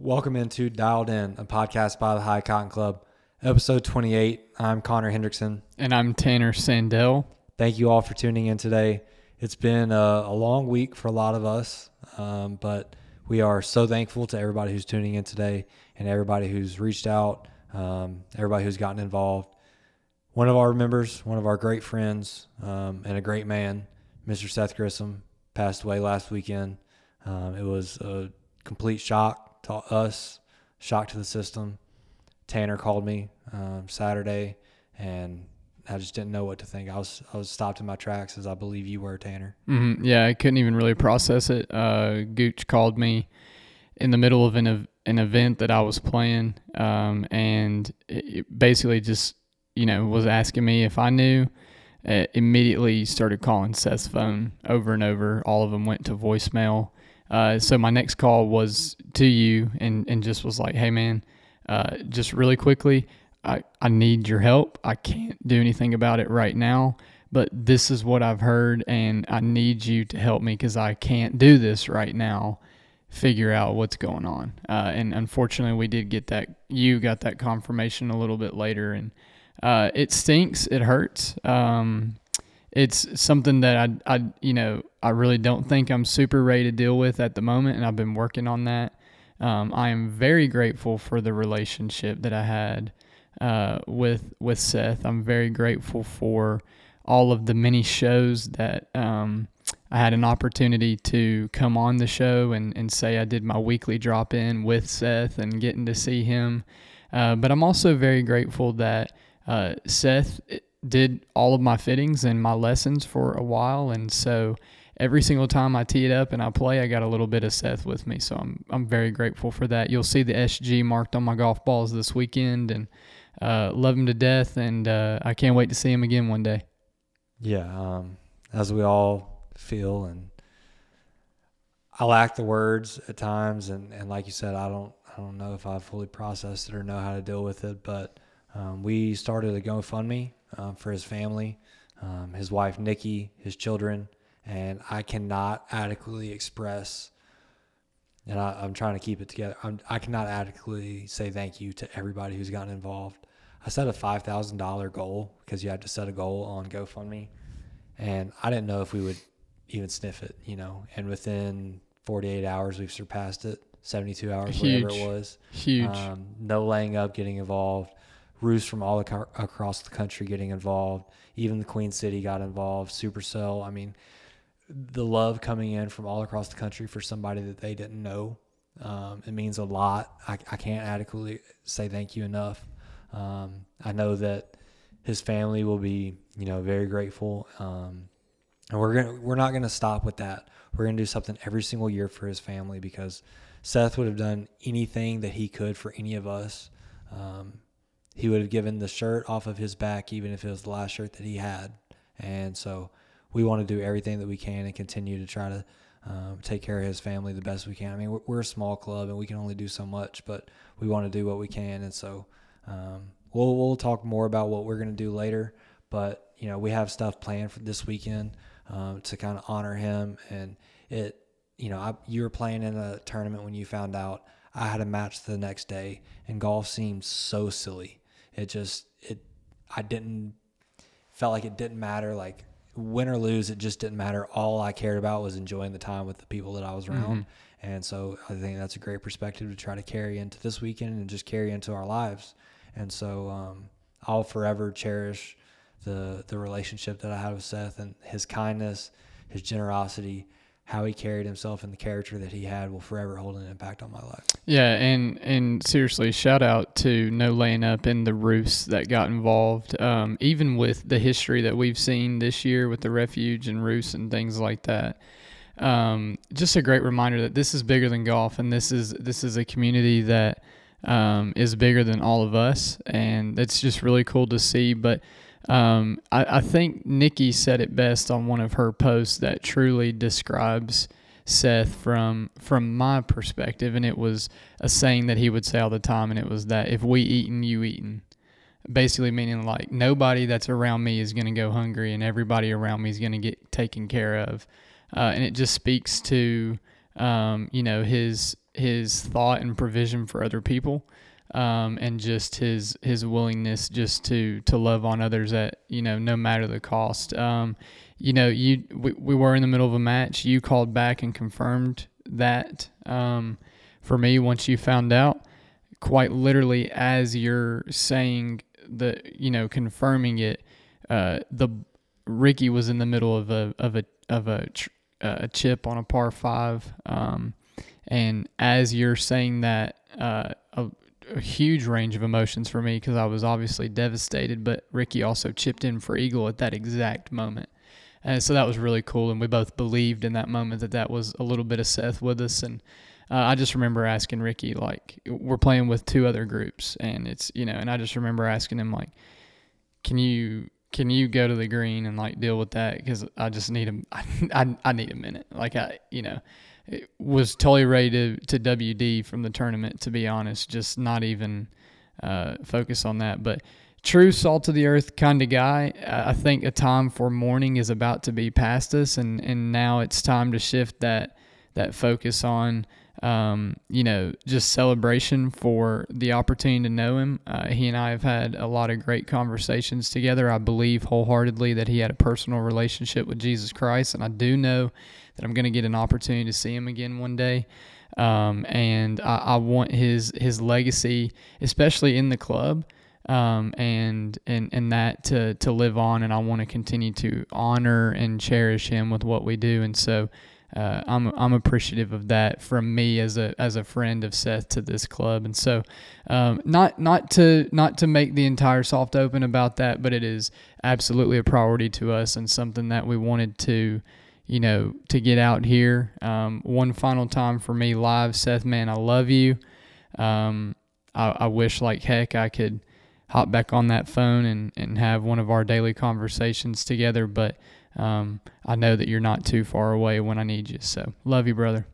Welcome into Dialed In, a podcast by the High Cotton Club, episode 28. I'm Connor Hendrickson. And I'm Tanner Sandel. Thank you all for tuning in today. It's been a, a long week for a lot of us, um, but we are so thankful to everybody who's tuning in today and everybody who's reached out, um, everybody who's gotten involved. One of our members, one of our great friends, um, and a great man, Mr. Seth Grissom, passed away last weekend. Um, it was a complete shock to us, shock to the system. Tanner called me um, Saturday, and I just didn't know what to think. I was I was stopped in my tracks, as I believe you were, Tanner. Mm-hmm. Yeah, I couldn't even really process it. Uh, Gooch called me in the middle of an an event that I was playing, um, and it basically just you know was asking me if I knew. Immediately started calling Seth's phone over and over. All of them went to voicemail. Uh, so my next call was to you and, and just was like, hey man, uh, just really quickly, I, I need your help. I can't do anything about it right now, but this is what I've heard and I need you to help me because I can't do this right now. Figure out what's going on. Uh, and unfortunately, we did get that. You got that confirmation a little bit later, and uh, it stinks. It hurts. Um, it's something that I, I, you know, I really don't think I'm super ready to deal with at the moment, and I've been working on that. Um, I am very grateful for the relationship that I had uh, with with Seth. I'm very grateful for all of the many shows that um, I had an opportunity to come on the show and, and say I did my weekly drop in with Seth and getting to see him. Uh, but I'm also very grateful that uh, Seth did all of my fittings and my lessons for a while, and so every single time I tee it up and I play, I got a little bit of Seth with me. So I'm I'm very grateful for that. You'll see the SG marked on my golf balls this weekend, and uh, love him to death, and uh, I can't wait to see him again one day. Yeah, um, as we all feel, and I lack the words at times, and, and like you said, I don't I don't know if I've fully processed it or know how to deal with it, but um, we started a GoFundMe um, for his family, um, his wife Nikki, his children, and I cannot adequately express. And I, am trying to keep it together. I'm, I cannot adequately say thank you to everybody who's gotten involved. I set a five thousand dollar goal because you have to set a goal on GoFundMe, and I didn't know if we would even sniff it, you know. And within 48 hours, we've surpassed it. 72 hours, Huge. whatever it was. Huge. Um, no laying up, getting involved. Roost from all across the country getting involved. Even the Queen City got involved. Supercell. I mean, the love coming in from all across the country for somebody that they didn't know. Um, it means a lot. I, I can't adequately say thank you enough. Um, I know that his family will be, you know, very grateful. Um, and we're gonna we're not gonna stop with that. We're gonna do something every single year for his family because Seth would have done anything that he could for any of us. Um, he would have given the shirt off of his back, even if it was the last shirt that he had. And so we want to do everything that we can and continue to try to um, take care of his family the best we can. I mean, we're, we're, a small club and we can only do so much, but we want to do what we can. And so um, we'll we'll talk more about what we're going to do later. But you know, we have stuff planned for this weekend um, to kind of honor him. And it, you know, I, you were playing in a tournament when you found out. I had a match the next day, and golf seemed so silly it just it I didn't felt like it didn't matter like win or lose it just didn't matter. All I cared about was enjoying the time with the people that I was around. Mm-hmm. and so I think that's a great perspective to try to carry into this weekend and just carry into our lives. And so um, I'll forever cherish the the relationship that I had with Seth and his kindness his generosity how he carried himself and the character that he had will forever hold an impact on my life. Yeah, and and seriously, shout out to No Laying Up and the Roosts that got involved. Um, even with the history that we've seen this year with the refuge and roosts and things like that. Um, just a great reminder that this is bigger than golf, and this is this is a community that um, is bigger than all of us, and it's just really cool to see. But um, I, I think Nikki said it best on one of her posts that truly describes Seth from from my perspective, and it was a saying that he would say all the time, and it was that if we eaten, you eaten. Basically, meaning like nobody that's around me is going to go hungry, and everybody around me is going to get taken care of, uh, and it just speaks to um, you know his his thought and provision for other people, um, and just his his willingness just to to love on others at you know no matter the cost. Um, you know, you we, we were in the middle of a match. You called back and confirmed that. Um, for me, once you found out, quite literally as you're saying the you know confirming it, uh, the Ricky was in the middle of a of a of a a chip on a par five, um, and as you're saying that, uh, a, huge range of emotions for me because I was obviously devastated, but Ricky also chipped in for eagle at that exact moment. And so that was really cool, and we both believed in that moment that that was a little bit of Seth with us, and uh, I just remember asking Ricky, like, we're playing with two other groups, and it's you know, and I just remember asking him, like, can you can you go to the green and like deal with that because I just need a I, I need a minute, like I you know, was totally ready to to WD from the tournament to be honest, just not even uh, focus on that, but true salt of the earth kind of guy. I think a time for mourning is about to be past us, and and now it's time to shift that that focus on um, you know, just celebration for the opportunity to know him. Uh, he and I have had a lot of great conversations together. I believe wholeheartedly that he had a personal relationship with Jesus Christ, and I do know that I'm going to get an opportunity to see him again one day. Um, and I, I, want his his legacy, especially in the club, um, and and and that to to live on. And I want to continue to honor and cherish him with what we do. And so uh, I'm I'm appreciative of that from me as a as a friend of Seth to this club, and so um, not not to not to make the entire soft open about that, but it is absolutely a priority to us and something that we wanted to, you know, to get out here. Um, one final time for me live, Seth, man, I love you. Um, I, I wish like heck I could hop back on that phone and and have one of our daily conversations together, but um, I know that you're not too far away when I need you. So love you, brother.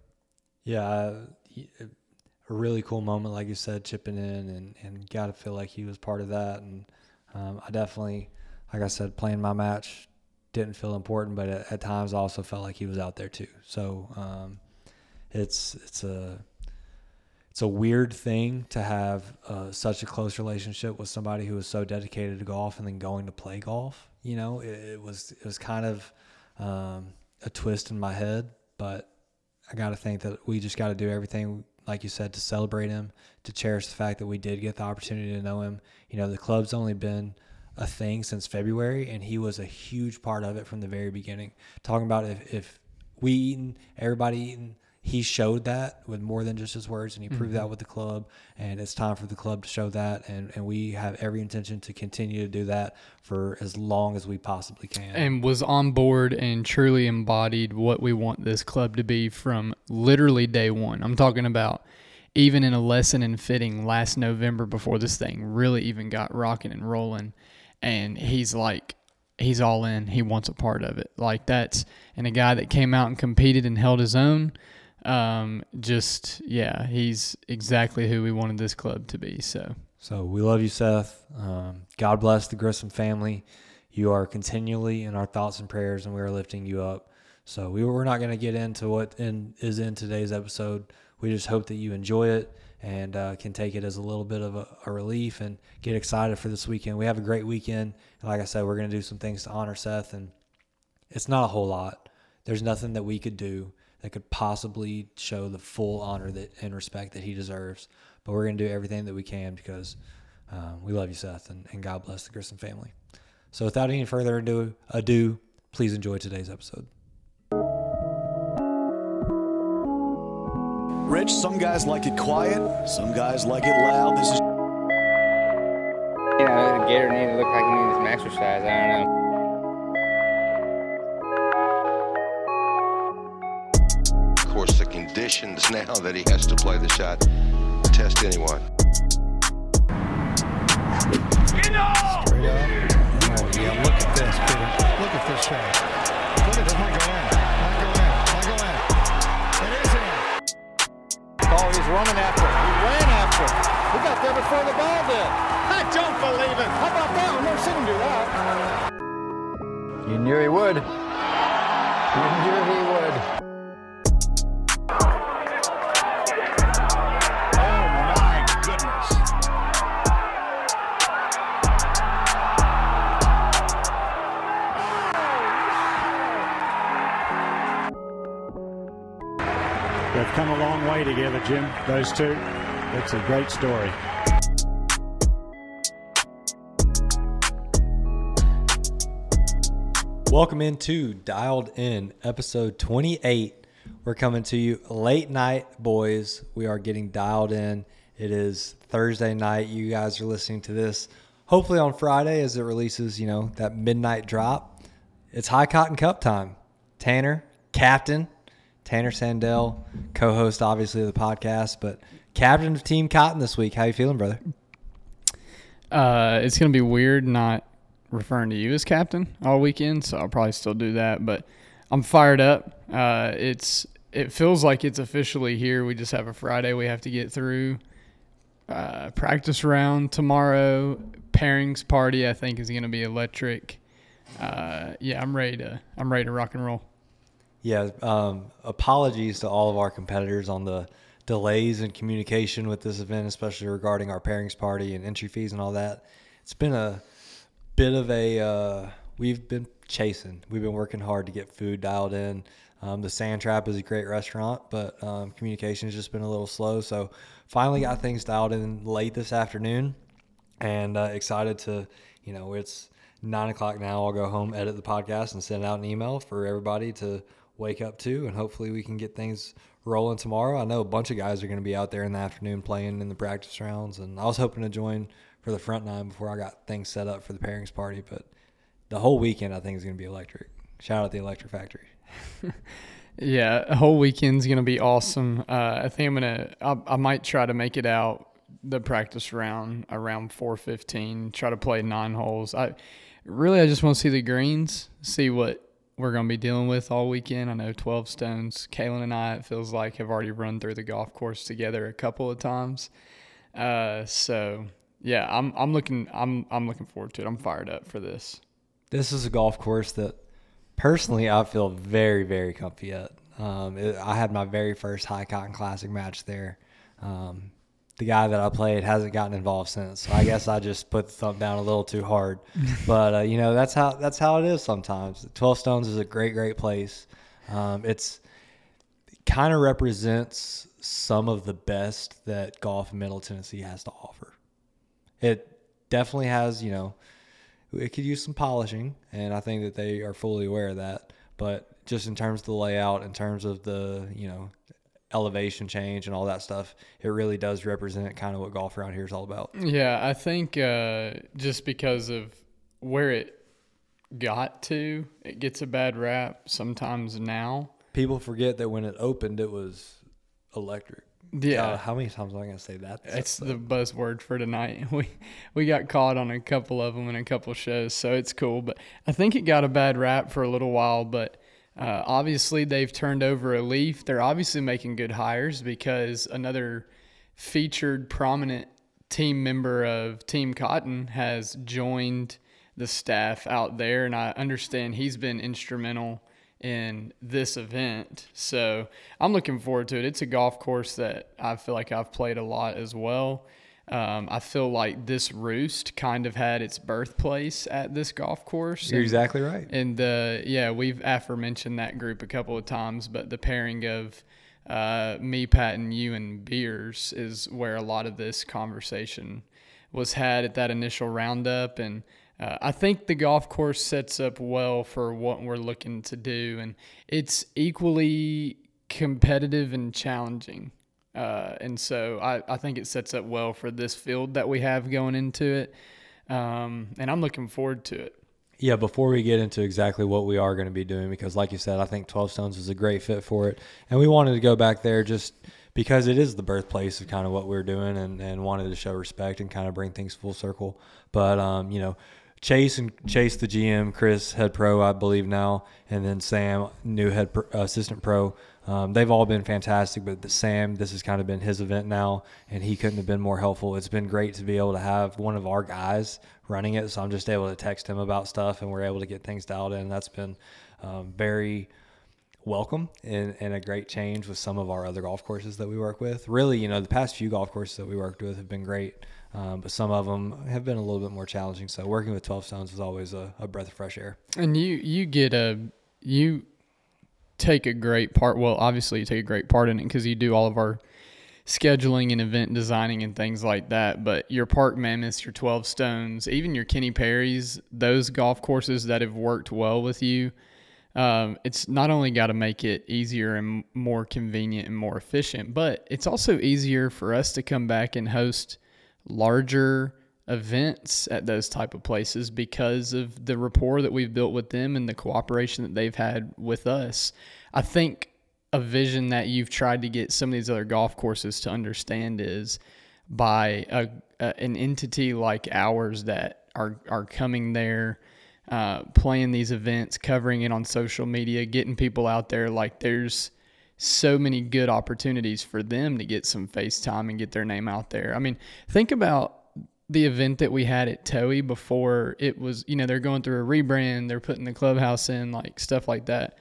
Yeah, Uh, a really cool moment, like you said, chipping in and, and got to feel like he was part of that. And um, I definitely, like I said, playing my match didn't feel important, but at, at times also felt like he was out there too. So um, it's it's a it's a weird thing to have uh, such a close relationship with somebody who is so dedicated to golf and then going to play golf. You know, it, it was it was kind of um, a twist in my head, but I got to think that we just got to do everything, like you said, to celebrate him, to cherish the fact that we did get the opportunity to know him. You know, the club's only been a thing since February, and he was a huge part of it from the very beginning. Talking about if, if we eating, everybody eating, he showed that with more than just his words, and he proved mm-hmm. that with the club. And it's time for the club to show that, and, and we have every intention to continue to do that for as long as we possibly can. And was on board and truly embodied what we want this club to be from literally day one. I'm talking about even in a lesson in fitting last November before this thing really even got rocking and rolling. And he's like, he's all in. He wants a part of it. Like that's, and a guy that came out and competed and held his own um, just yeah, he's exactly who we wanted this club to be. So, so we love you, Seth. Um, God bless the Grissom family. You are continually in our thoughts and prayers, and we are lifting you up. So we we're not going to get into what in, is in today's episode. We just hope that you enjoy it and uh, can take it as a little bit of a, a, relief and get excited for this weekend. We have a great weekend. And like I said, we're going to do some things to honor Seth, and it's not a whole lot. There's nothing that we could do that could possibly show the full honor that and respect that he deserves. But we're going to do everything that we can because um, we love you, Seth, and, and God bless the Grissom family. So without any further ado, ado, please enjoy today's episode. Rich, some guys like it quiet, some guys like it loud. This is. You know, Gator needs to look like he needs some exercise. I don't know. Of course, the conditions now that he has to play the shot test anyone. Straight up. Yeah, look at this, Peter. Look at this shot. Look at this. Might go in. Oh, he's running after it. He ran after it. He got there before the ball did. I don't believe it. How about that? I've never seen him do that. You knew he would. You knew he would. Way together, Jim. Those two. It's a great story. Welcome into Dialed In, episode 28. We're coming to you late night, boys. We are getting dialed in. It is Thursday night. You guys are listening to this hopefully on Friday as it releases, you know, that midnight drop. It's High Cotton Cup time. Tanner, captain, Tanner Sandel, co-host obviously of the podcast, but captain of Team Cotton this week. How you feeling, brother? Uh, it's gonna be weird not referring to you as captain all weekend, so I'll probably still do that. But I'm fired up. Uh, it's it feels like it's officially here. We just have a Friday we have to get through. Uh, practice round tomorrow. Pairings party I think is gonna be electric. Uh, yeah, I'm ready to I'm ready to rock and roll. Yeah, um, apologies to all of our competitors on the delays in communication with this event, especially regarding our pairings party and entry fees and all that. It's been a bit of a uh, we've been chasing. We've been working hard to get food dialed in. Um, the Sand Trap is a great restaurant, but um, communication has just been a little slow. So finally got things dialed in late this afternoon, and uh, excited to you know it's nine o'clock now. I'll go home, edit the podcast, and send out an email for everybody to wake up to, and hopefully we can get things rolling tomorrow. I know a bunch of guys are going to be out there in the afternoon playing in the practice rounds, and I was hoping to join for the front nine before I got things set up for the pairings party. But the whole weekend, I think, is going to be electric. Shout out the Electric Factory. Yeah, a whole weekend's gonna be awesome. Uh, I think I'm gonna. I, I might try to make it out the practice round around 4:15. Try to play nine holes. I really, I just want to see the greens, see what we're gonna be dealing with all weekend. I know 12 stones. Kalen and I, it feels like, have already run through the golf course together a couple of times. Uh, so yeah, I'm I'm looking I'm I'm looking forward to it. I'm fired up for this. This is a golf course that personally I feel very, very comfy at. Um, it, I had my very first High Cotton Classic match there. Um, the guy that I played hasn't gotten involved since. So I guess I just put the thumb down a little too hard. But uh, you know that's how that's how it is sometimes. Twelve Stones is a great, great place. Um, it's kind of represents some of the best that golf in Middle Tennessee has to offer. It definitely has, you know, it could use some polishing, and I think that they are fully aware of that. But just in terms of the layout, in terms of the, you know, elevation change and all that stuff, it really does represent kind of what golf around here is all about. Yeah, I think uh, just because of where it got to, it gets a bad rap sometimes now. People forget that when it opened, it was electric. Yeah. God, how many times am I going to say that? It's the buzzword for tonight. We we got caught on a couple of them in a couple shows, so it's cool. But I think it got a bad rap for a little while. But uh, obviously, they've turned over a leaf. They're obviously making good hires because another featured prominent team member of Team Cotton has joined the staff out there, and I understand he's been instrumental in this event. So I'm looking forward to it. It's a golf course that I feel like I've played a lot as well. Um, I feel like this roost kind of had its birthplace at this golf course. You're And- exactly right. and uh, yeah, we've aforementioned that group a couple of times, but the pairing of uh, me, Pat, and you and Beers is where a lot of this conversation was had at that initial roundup. And uh, I think the golf course sets up well for what we're looking to do. And it's equally competitive and challenging. Uh, and so I, I think it sets up well for this field that we have going into it. Um, and I'm looking forward to it. Yeah, before we get into exactly what we are going to be doing, because like you said, I think 12 Stones is a great fit for it. And we wanted to go back there just because it is the birthplace of kind of what we're doing and, and wanted to show respect and kind of bring things full circle. But, um, you know, Chase and Chase, the GM, Chris, head pro, I believe now, and then Sam, new head pro, assistant pro. Um, they've all been fantastic, but the Sam, this has kind of been his event now, and he couldn't have been more helpful. It's been great to be able to have one of our guys running it, so I'm just able to text him about stuff, and we're able to get things dialed in. That's been um, very welcome and, and a great change with some of our other golf courses that we work with. Really, you know, the past few golf courses that we worked with have been great, um, but some of them have been a little bit more challenging. So working with 12 Stones was always a, a breath of fresh air. And you you get a you take a great part. Well, obviously you take a great part in it because you do all of our scheduling and event designing and things like that. But your Park Mammoths, your 12 Stones, even your Kenny Perry's, those golf courses that have worked well with you, um, it's not only got to make it easier and more convenient and more efficient, but it's also easier for us to come back and host larger events at those type of places because of the rapport that we've built with them and the cooperation that they've had with us. I think a vision that you've tried to get some of these other golf courses to understand is by a, a an entity like ours that are are coming there uh, playing these events covering it on social media getting people out there like there's so many good opportunities for them to get some face time and get their name out there i mean think about the event that we had at Toei before it was, you know, they're going through a rebrand, they're putting the clubhouse in, like stuff like that.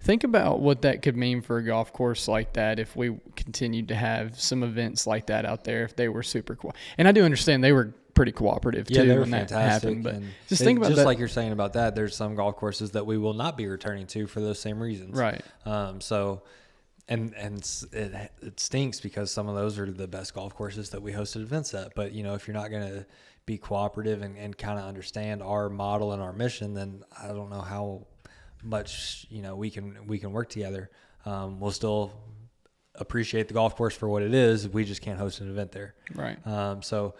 Think about what that could mean for a golf course like that if we continued to have some events like that out there, if they were super cool. And I do understand they were pretty cooperative Yeah, too they were when that fantastic. happened. But and just think about just that. like you're saying about that. There's some golf courses that we will not be returning to for those same reasons. Right. Um. So, and and it it stinks because some of those are the best golf courses that we hosted events at. But you know, if you're not going to be cooperative and, and kind of understand our model and our mission, then I don't know how much you know we can we can work together. Um, we'll still appreciate the golf course for what it is. We just can't host an event there. Right. Um, so,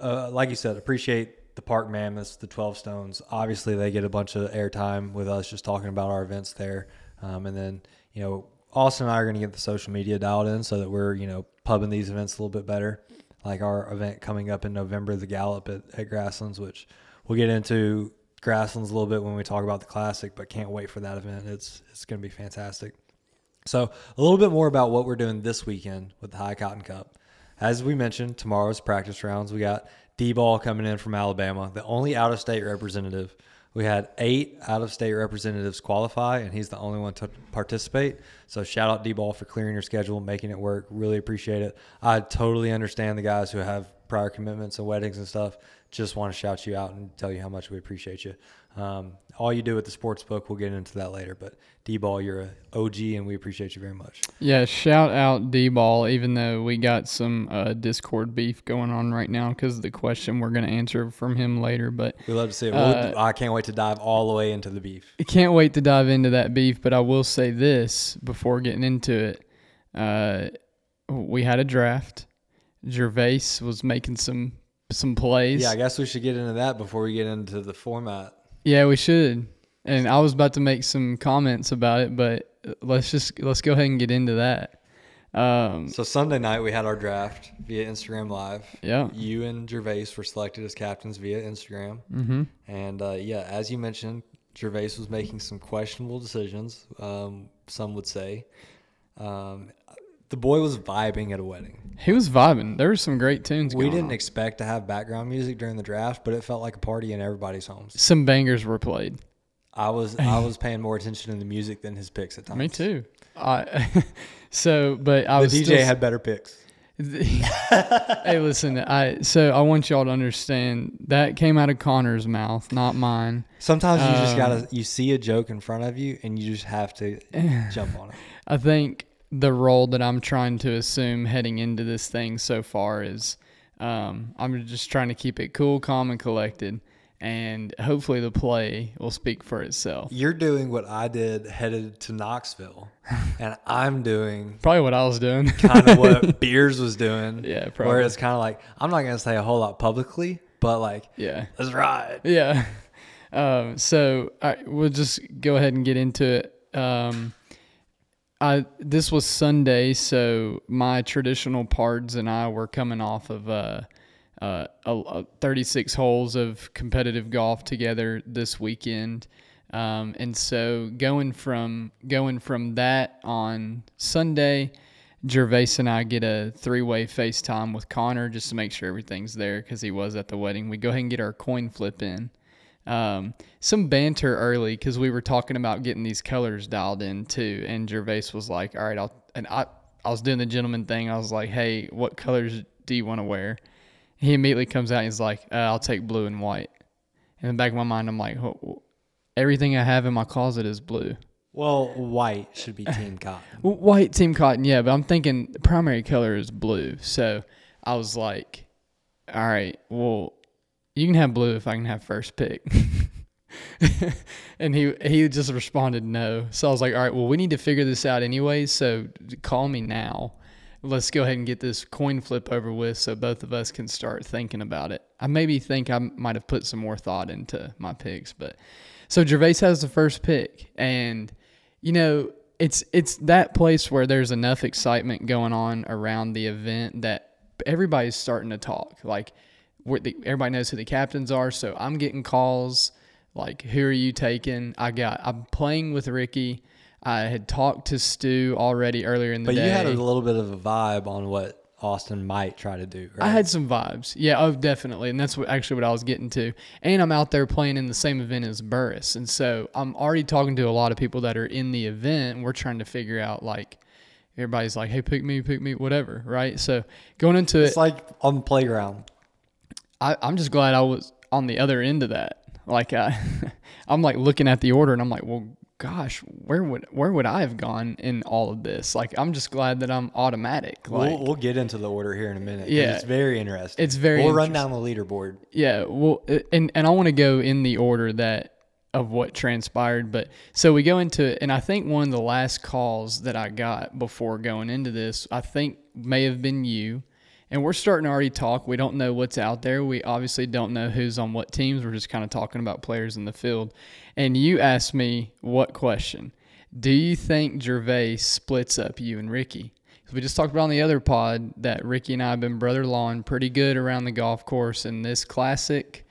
uh, like you said, appreciate the Park Mammoths, the 12 Stones. Obviously, they get a bunch of airtime with us just talking about our events there. Um, and then, you know, Austin and I are going to get the social media dialed in so that we're, you know, pubbing these events a little bit better. Like our event coming up in November, the Gallop at, at Grasslands, which we'll get into Grasslands a little bit when we talk about the Classic, but can't wait for that event. It's it's going to be fantastic. So, a little bit more about what we're doing this weekend with the High Cotton Cup. As we mentioned, tomorrow's practice rounds. We got D Ball coming in from Alabama, the only out of state representative. We had eight out of state representatives qualify, and he's the only one to participate. So, shout out D Ball for clearing your schedule, making it work. Really appreciate it. I totally understand the guys who have prior commitments and weddings and stuff. Just want to shout you out and tell you how much we appreciate you. Um, all you do with the sports book, we'll get into that later. But D Ball, you're a OG, and we appreciate you very much. Yeah, shout out D Ball, even though we got some uh, Discord beef going on right now because of the question we're going to answer from him later. But We love to see it. Uh, We'll- I can't wait to dive all the way into the beef. I can't wait to dive into that beef, but I will say this before getting into it. Uh, we had a draft. Gervais was making some some plays. Yeah, I guess we should get into that before we get into the format. Yeah, we should. And I was about to make some comments about it, but let's just let's go ahead and get into that. Um, So Sunday night we had our draft via Instagram Live. Yeah. You and Gervais were selected as captains via Instagram. Mhm. And uh, yeah, as you mentioned, Gervais was making some questionable decisions. Um, some would say. Um, the boy was vibing at a wedding. he was vibing. There were some great tunes. We didn't on. expect to have background music during the draft, but it felt like a party in everybody's homes. some bangers were played. I was I was paying more attention to the music than his picks at times. Me too. I so, but I The was DJ still, had better picks. Hey, listen, I so I want y'all to understand that came out of Connor's mouth, not mine. Sometimes you just Um, gotta you see a joke in front of you and you just have to jump on it. I think the role that I'm trying to assume heading into this thing so far is um, I'm just trying to keep it cool, calm, and collected, and hopefully the play will speak for itself. You're doing what I did headed to Knoxville, and I'm doing Probably what I was doing. kind of what Beers was doing. Yeah, Where it's kind of like I'm not gonna say a whole lot publicly, but like yeah. let's ride. Yeah. Um, so I, we'll just go ahead and get into it. Um, I this was Sunday, so my traditional pards and I were coming off of uh, uh, a, a 36 holes of competitive golf together this weekend. Um, and so going from going from that on Sunday, Gervais and I get a three-way FaceTime with Connor just to make sure everything's there because he was at the wedding. We go ahead and get our coin flip in. Um, some banter early because we were talking about getting these colors dialed in too, and Gervais was like, "All right, I'll." And I, I was doing the gentleman thing. I was like, "Hey, what colors do you want to wear?" He immediately comes out and he's like, uh, "I'll take blue and white." In the back of my mind, I'm like, "Wh- wh- "Everything I have in my closet is blue." Well, white should be team cotton. White team cotton, yeah, but I'm thinking the primary color is blue. So I was like, all right, well, you can have blue if I can have first pick. and he he just responded no. So I was like, all right, well, we need to figure this out anyway. So call me now. Let's go ahead and get this coin flip over with, so both of us can start thinking about it. I maybe think I might have put some more thought into my picks, but so Gervais has the first pick, and you know it's it's that place where there's enough excitement going on around the event that everybody's starting to talk. Like the, everybody knows who the captains are, so I'm getting calls like, "Who are you taking?" I got I'm playing with Ricky. I had talked to Stu already earlier in the but day. you had a little bit of a vibe on what Austin might try to do. Right? I had some vibes. Yeah, oh, definitely. And that's what actually what I was getting to. And I'm out there playing in the same event as Burris. And so I'm already talking to a lot of people that are in the event. And we're trying to figure out, like, everybody's like, hey, pick me, pick me, whatever. Right. So going into it's it. like on the playground. I, I'm just glad I was on the other end of that. Like, I, uh, I'm like looking at the order and I'm like, well, gosh, where would where would I have gone in all of this? Like, I'm just glad that I'm automatic. Like, we'll, we'll get into the order here in a minute. Yeah. it's very interesting. It's very We'll run down the leaderboard. Yeah, well, uh, and and I want to go in the order that of what transpired, but so we go into it, and I think one of the last calls that I got before going into this, I think may have been you, and we're starting to already talk. We don't know what's out there. We obviously don't know who's on what teams. We're just kind of talking about players in the field, and you asked me what question? Do you think Gervais splits up you and Ricky? We just talked about on the other pod that Ricky and I have been brother lawn pretty good around the golf course. In this classic,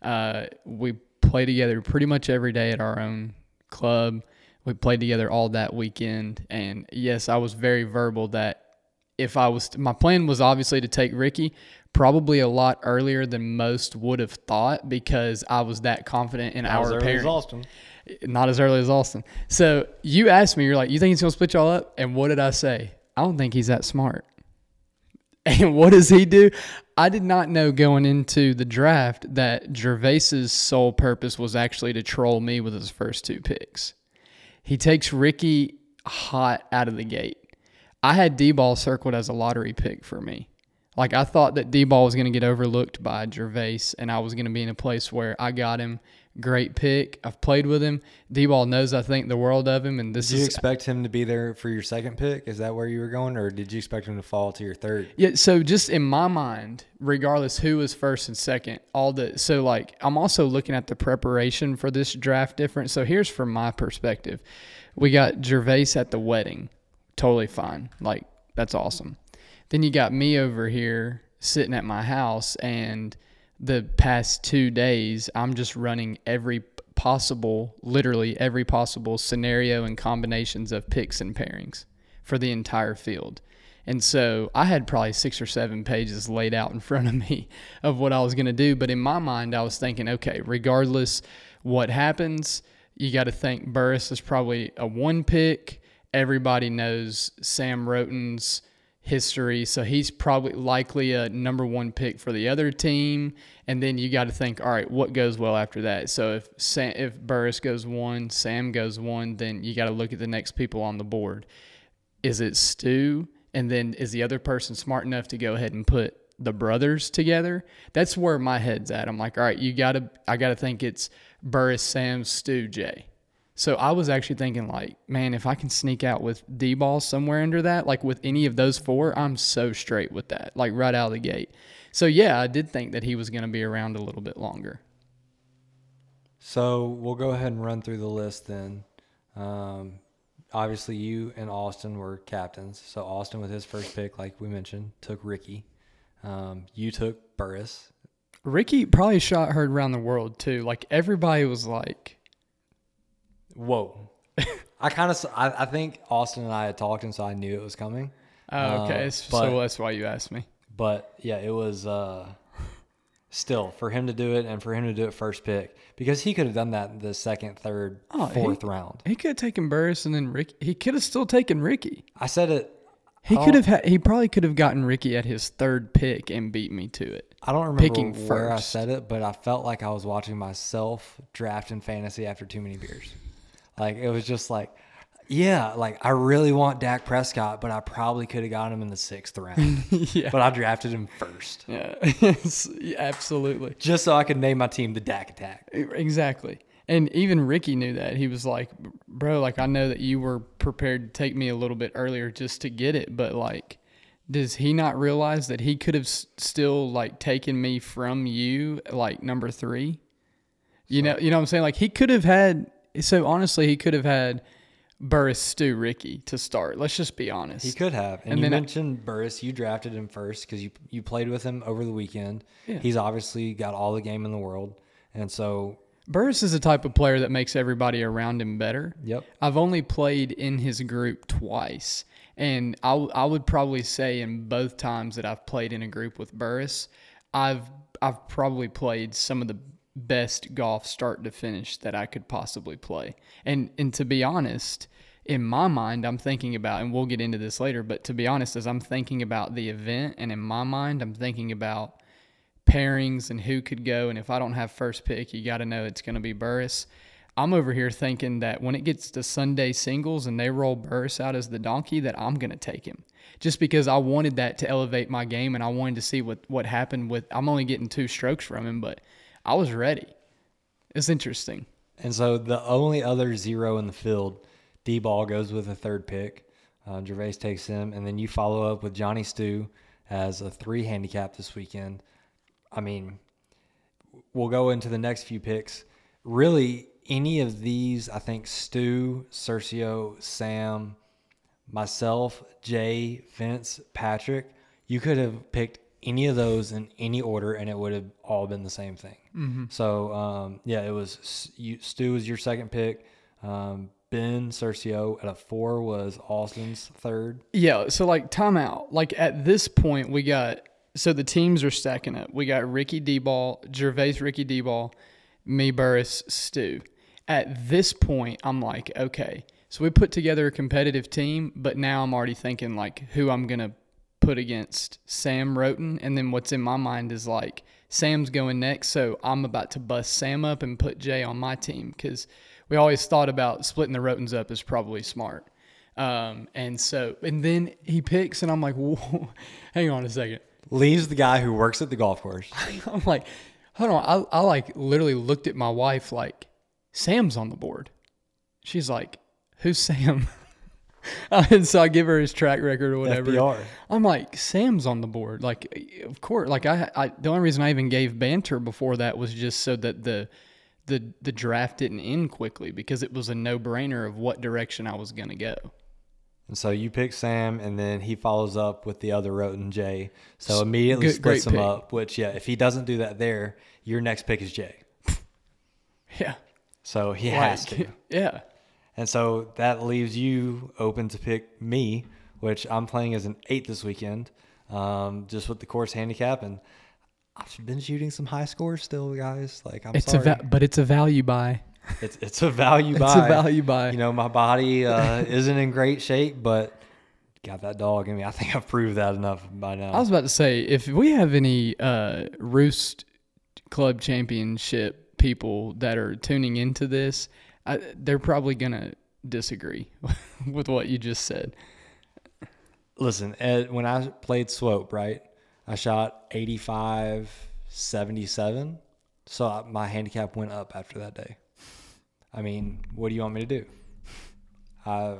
uh, we play together pretty much every day at our own club. We played together all that weekend. And yes, I was very verbal that if I was, my plan was obviously to take Ricky probably a lot earlier than most would have thought because I was that confident in Not our as early as pairing Austin. not as early as Austin. So you asked me, you're like, you think he's gonna split y'all up? And what did I say? I don't think he's that smart. And what does he do? I did not know going into the draft that Gervais's sole purpose was actually to troll me with his first two picks. He takes Ricky hot out of the gate. I had D ball circled as a lottery pick for me. Like I thought that D ball was going to get overlooked by Gervais, and I was going to be in a place where I got him. Great pick. I've played with him. D ball knows I think the world of him, and this Did you is expect him to be there for your second pick? Is that where you were going, or did you expect him to fall to your third? Yeah, so just in my mind, regardless who was first and second, all the so like I'm also looking at the preparation for this draft different. So here's from my perspective. We got Gervais at the wedding. Totally fine. Like that's awesome. Then you got me over here sitting at my house and the past 2 days I'm just running every possible literally every possible scenario and combinations of picks and pairings for the entire field. And so I had probably six or seven pages laid out in front of me of what I was going to do. But in my mind, I was thinking, okay, regardless what happens, you got to think Burris is probably a one pick. Everybody knows Sam Roten's history, so he's probably likely a number one pick for the other team. And then you got to think, all right, what goes well after that? So if Sam, if Burris goes one, Sam goes one, then you got to look at the next people on the board is it Stu? And then is the other person smart enough to go ahead and put the brothers together? That's where my head's at. I'm like, all right, you gotta I gotta think it's Burris, Sam, Stu, Jay. So I was actually thinking like, man, if I can sneak out with D ball somewhere under that, like with any of those four, I'm so straight with that, like right out of the gate. So yeah, I did think that he was gonna be around a little bit longer. So we'll go ahead and run through the list then. Um, obviously, you and Austin were captains. So Austin, with his first pick, like we mentioned, took Ricky. Um, you took Burris. Ricky probably shot heard around the world too. Like everybody was like, Whoa. I kind of, I, I think Austin and I had talked, and so I knew it was coming. oh, okay, Uh, so but- that's why you asked me. But yeah, it was uh, still for him to do it and for him to do it first pick because he could have done that in the second, third, Oh, he- fourth round. He could have taken Burris and then Ricky. He could have still taken Ricky. I said it. He Oh. could have. Ha- he probably could have gotten Ricky at his third pick and beat me to it. I don't remember Picking where I said it, but I felt like I was watching myself draft in fantasy after too many beers. Like it was just like, Yeah, like I really want Dak Prescott, but I probably could have got him in the sixth round. yeah. But I drafted him first, yeah. Yeah, absolutely. just so I could name my team the Dak Attack. Exactly. And even Ricky knew that. He was like, "Bro, like I know that you were prepared to take me a little bit earlier just to get it, but like does he not realize that he could have s- still like taken me from you like number 3? You know, you know what I'm saying? Like he could have had so honestly, he could have had Burris, Stu, Ricky to start. Let's just be honest. He could have. And, And you then I- mentioned Burris. You drafted him first because you you played with him over the weekend. Yeah. He's obviously got all the game in the world, and so Burris is the type of player that makes everybody around him better. Yep. I've only played in his group twice, and I I would probably say in both times that I've played in a group with Burris, I've I've probably played some of the best golf start to finish that I could possibly play. And and to be honest, in my mind, I'm thinking about, and we'll get into this later, but to be honest, as I'm thinking about the event, and in my mind, I'm thinking about pairings and who could go. And if I don't have first pick, you got to know it's going to be Burris. I'm over here thinking that when it gets to Sunday singles and they roll Burris out as the donkey, that I'm going to take him just because I wanted that to elevate my game and I wanted to see what, what happened with. I'm only getting two strokes from him, but I was ready. It's interesting. and so the only other zero in the field, D ball goes with a third pick. Uh, Gervais takes him, and then you follow up with Johnny Stu as a three handicap this weekend. I mean, we'll go into the next few picks. Really, any of these, I think Stu, Cercio, Sam, myself, Jay, Vince, Patrick, you could have picked any of those in any order and it would have all been the same thing. Mm-hmm. So, um, yeah, it was you, Stu was your second pick. Um, ben Cercio at a four was Austin's third. Yeah, so like timeout. Like at this point, we got so the teams are stacking up. We got Ricky D ball, Gervais, Ricky D ball, me, Burris, Stu. At this point, I'm like, okay, so we put together a competitive team, but now I'm already thinking like who I'm gonna put against Sam Roten, and then what's in my mind is like Sam's going next, so I'm about to bust Sam up and put Jay on my team because we always thought about splitting the Rotens up is probably smart. Um, and so, and then he picks, and I'm like, Whoa, hang on a second. Leaves the guy who works at the golf course. I'm like, hold on. I, I like literally looked at my wife like, Sam's on the board. She's like, who's Sam? and so I give her his track record or whatever. FBR. I'm like, Sam's on the board. Like, of course. Like I, I, the only reason I even gave banter before that was just so that the, the, the draft didn't end quickly because it was a no brainer of what direction I was gonna go. And so you pick Sam, and then he follows up with the other Roten Jay. So immediately Good- splits them pick. up. Which, yeah, if he doesn't do that there, your next pick is Jay. Yeah. So he has to. Yeah. And so that leaves you open to pick me, which I'm playing as an eight this weekend, um, just with the course handicap. And I've been shooting some high scores still, guys. Like I'm It's sorry, a va- but it's a value buy. it's it's a value buy. It's a value buy. You know, my body uh, isn't in great shape, but got that dog in me. I think I've proved that enough by now. I was about to say if we have any uh, Roost Club Championship people that are tuning into this, I, they're probably gonna disagree with what you just said. Listen, Ed, when I played slope, right, I shot 85, 77. So I- my handicap went up after that day. I mean, what do you want me to do? I,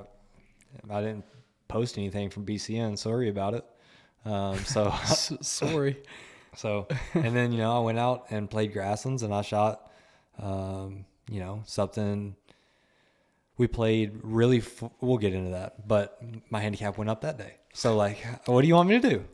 I didn't post anything from BCN. Sorry about it. Um, so, sorry. so, and then, you know, I went out and played Grasslands and I shot, um, you know, something. We played really, f- we'll get into that, but my handicap went up that day. So, like, what do you want me to do?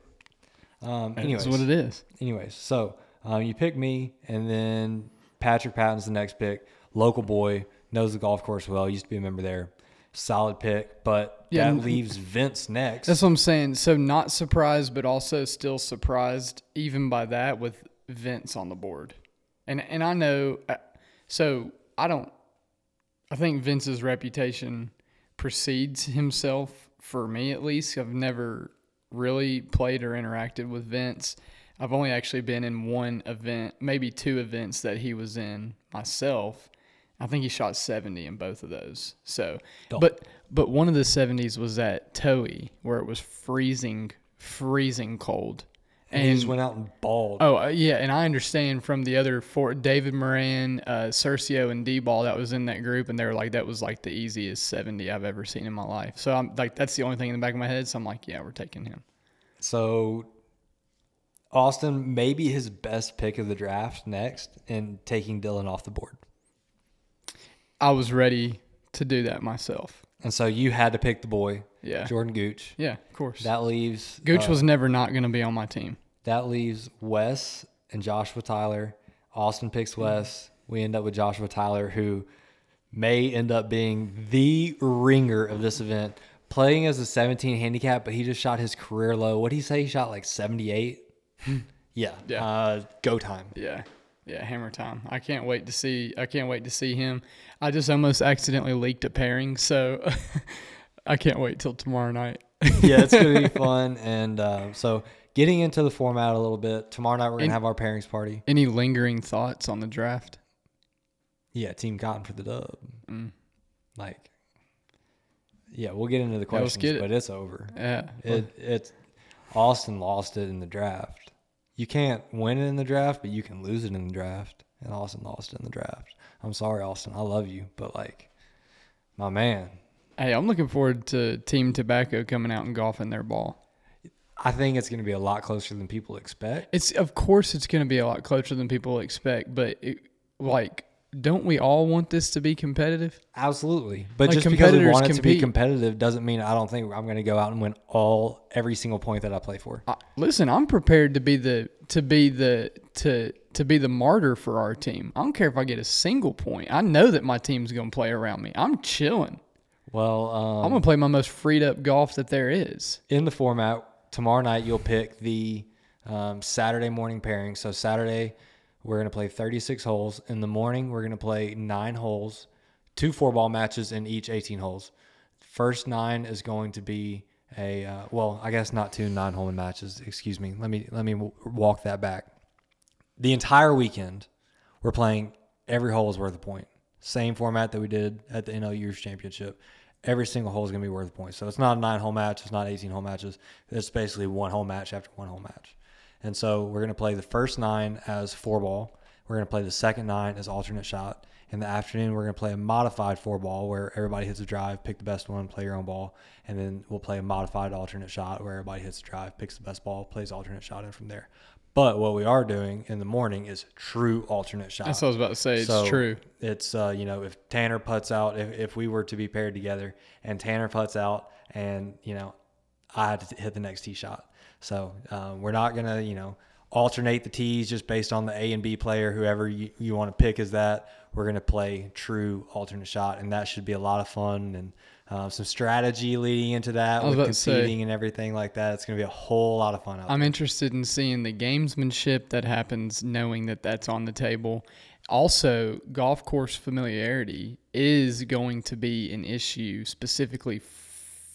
Um, anyways, That's what it is. anyways, so um, you pick me, and then Patrick Patton's the next pick. Local boy, knows the golf course well, used to be a member there. Solid pick, but Yeah, that leaves Vince next. That's what I'm saying. So not surprised, but also still surprised, even by that, with Vince on the board. And and I know, uh, so I don't. I think Vince's reputation precedes himself for me at least. I've never really played or interacted with Vince. I've only actually been in one event, maybe two events that he was in myself. I think he shot 70 in both of those. So, Don't. but but one of the 70s was at Toei where it was freezing, freezing cold. And he just went out and balled. Oh uh, yeah, and I understand from the other four, David Moran, uh, Cercio, and D-Ball that was in that group, and they were like, that was like the easiest 70 I've ever seen in my life. So I'm like, that's the only thing in the back of my head. So I'm like, yeah, we're taking him. So Austin maybe his best pick of the draft next and taking Dylan off the board. I was ready to do that myself. And so you had to pick the boy, Yeah. Jordan Gooch. Yeah, of course. That leaves Gooch uh, was never not going to be on my team. that leaves Wes and Joshua Tyler. Austin picks Wes. We end up with Joshua Tyler, who may end up being the ringer of this event, playing as a 17 handicap, but he just shot his career low. What did he say? He shot like 78. yeah. Yeah. Uh, go time. Yeah. Yeah, hammer time. I can't wait to see I can't wait to see him. I just almost accidentally leaked a pairing, so I can't wait till tomorrow night. yeah, it's gonna be fun. And uh, so, getting into the format a little bit. Tomorrow night we're gonna And- have our pairings party. Any lingering thoughts on the draft? Yeah, Team Cotton for the dub. Mm. Like, yeah, we'll get into the Yeah, questions, get it. but it's over. Yeah. It it's Austin lost it in the draft. You can't win it in the draft, but you can lose it in the draft. And Austin lost it in the draft. I'm sorry, Austin. I love you, but like, my man, Hey, I'm looking forward to Team Tobacco coming out and golfing their ball. I think it's going to be a lot closer than people expect. It's of course it's going to be a lot closer than people expect, but it, like, don't we all want this to be competitive? Absolutely, but Like, just because we want it to be competitive doesn't mean I don't think I'm going to go out and win all every single point that I play for. I, listen, I'm prepared to be the to be the to to be the martyr for our team. I don't care if I get a single point. I know that my team's going to play around me. I'm chilling. Well, um, I'm going to play my most freed up golf that there is. in the format tomorrow night you'll pick the um, saturday morning pairing so saturday we're going to play 36 holes in the morning we're going to play nine holes two four ball matches in each 18 holes first nine is going to be a uh, well i guess not two nine hole matches excuse me let me let me w- walk that back the entire weekend we're playing every hole is worth a point same format that we did at the NL Years Championship. Every single hole is going to be worth a point. So it's not a nine hole match. It's not 18 hole matches. It's basically one hole match after one hole match. And so we're going to play the first nine as four ball. We're going to play the second nine as alternate shot. In the afternoon, we're going to play a modified four ball where everybody hits a drive, pick the best one, play your own ball. And then we'll play a modified alternate shot where everybody hits a drive, picks the best ball, plays alternate shot in from there. But what we are doing in the morning is true alternate shot. That's what I was about to say. It's So, true. It's uh, you know, if Tanner puts out, if, if we were to be paired together, and Tanner puts out, and you know, I had to hit the next tee shot. So um, we're not gonna you know alternate the tees just based on the A and B player, whoever you, you want to pick is that. We're gonna play true alternate shot, and that should be a lot of fun and. Uh, some strategy leading into that with about to say- conceding and everything like that. It's going to be a whole lot of fun out I'm there. interested in seeing the gamesmanship that happens knowing that that's on the table. Also, golf course familiarity is going to be an issue specifically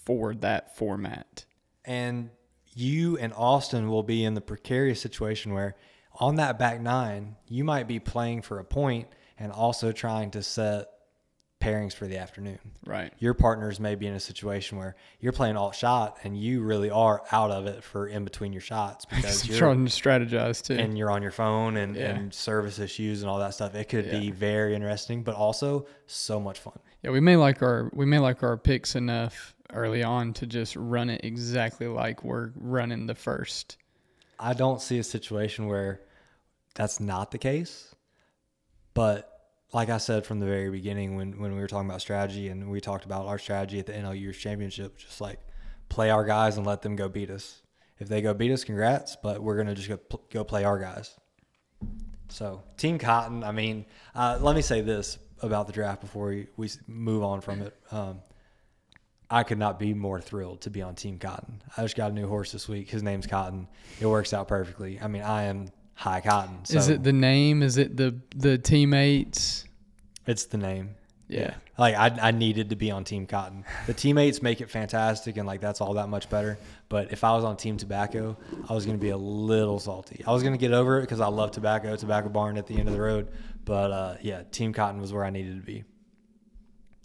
for that format. And you and Austin will be in the precarious situation where on that back nine, you might be playing for a point and also trying to set pairings for the afternoon. Right. Your partners may be in a situation where you're playing alt shot and you really are out of it for in between your shots because you're trying to strategize too. and you're on your phone and, Yeah. and service issues and all that stuff. It could be very interesting, but also so much fun. yeah, we may like our we may like our picks enough early on to just run it exactly like we're running the first. I don't see a situation where that's not the case. But like I said from the very beginning, when, when we were talking about strategy and we talked about our strategy at the NL Years Championship, just like play our guys and let them go beat us. If they go beat us, congrats, but we're going to just go, go play our guys. So, Team Cotton, I mean, uh, let me say this about the draft before we, we move on from it. Um, I could not be more thrilled to be on Team Cotton. I just got a new horse this week. His name's Cotton. It works out perfectly. I mean, I am high Cotton. So Is it the name? Is it the the teammates? It's the name. Yeah. Like I, I needed to be on Team Cotton. The teammates make it fantastic, and like that's all that much better. But if I was on Team Tobacco, I was going to be a little salty. I was going to get over it because I love tobacco, Tobacco Barn at the end of the road. But uh, yeah, Team Cotton was where I needed to be.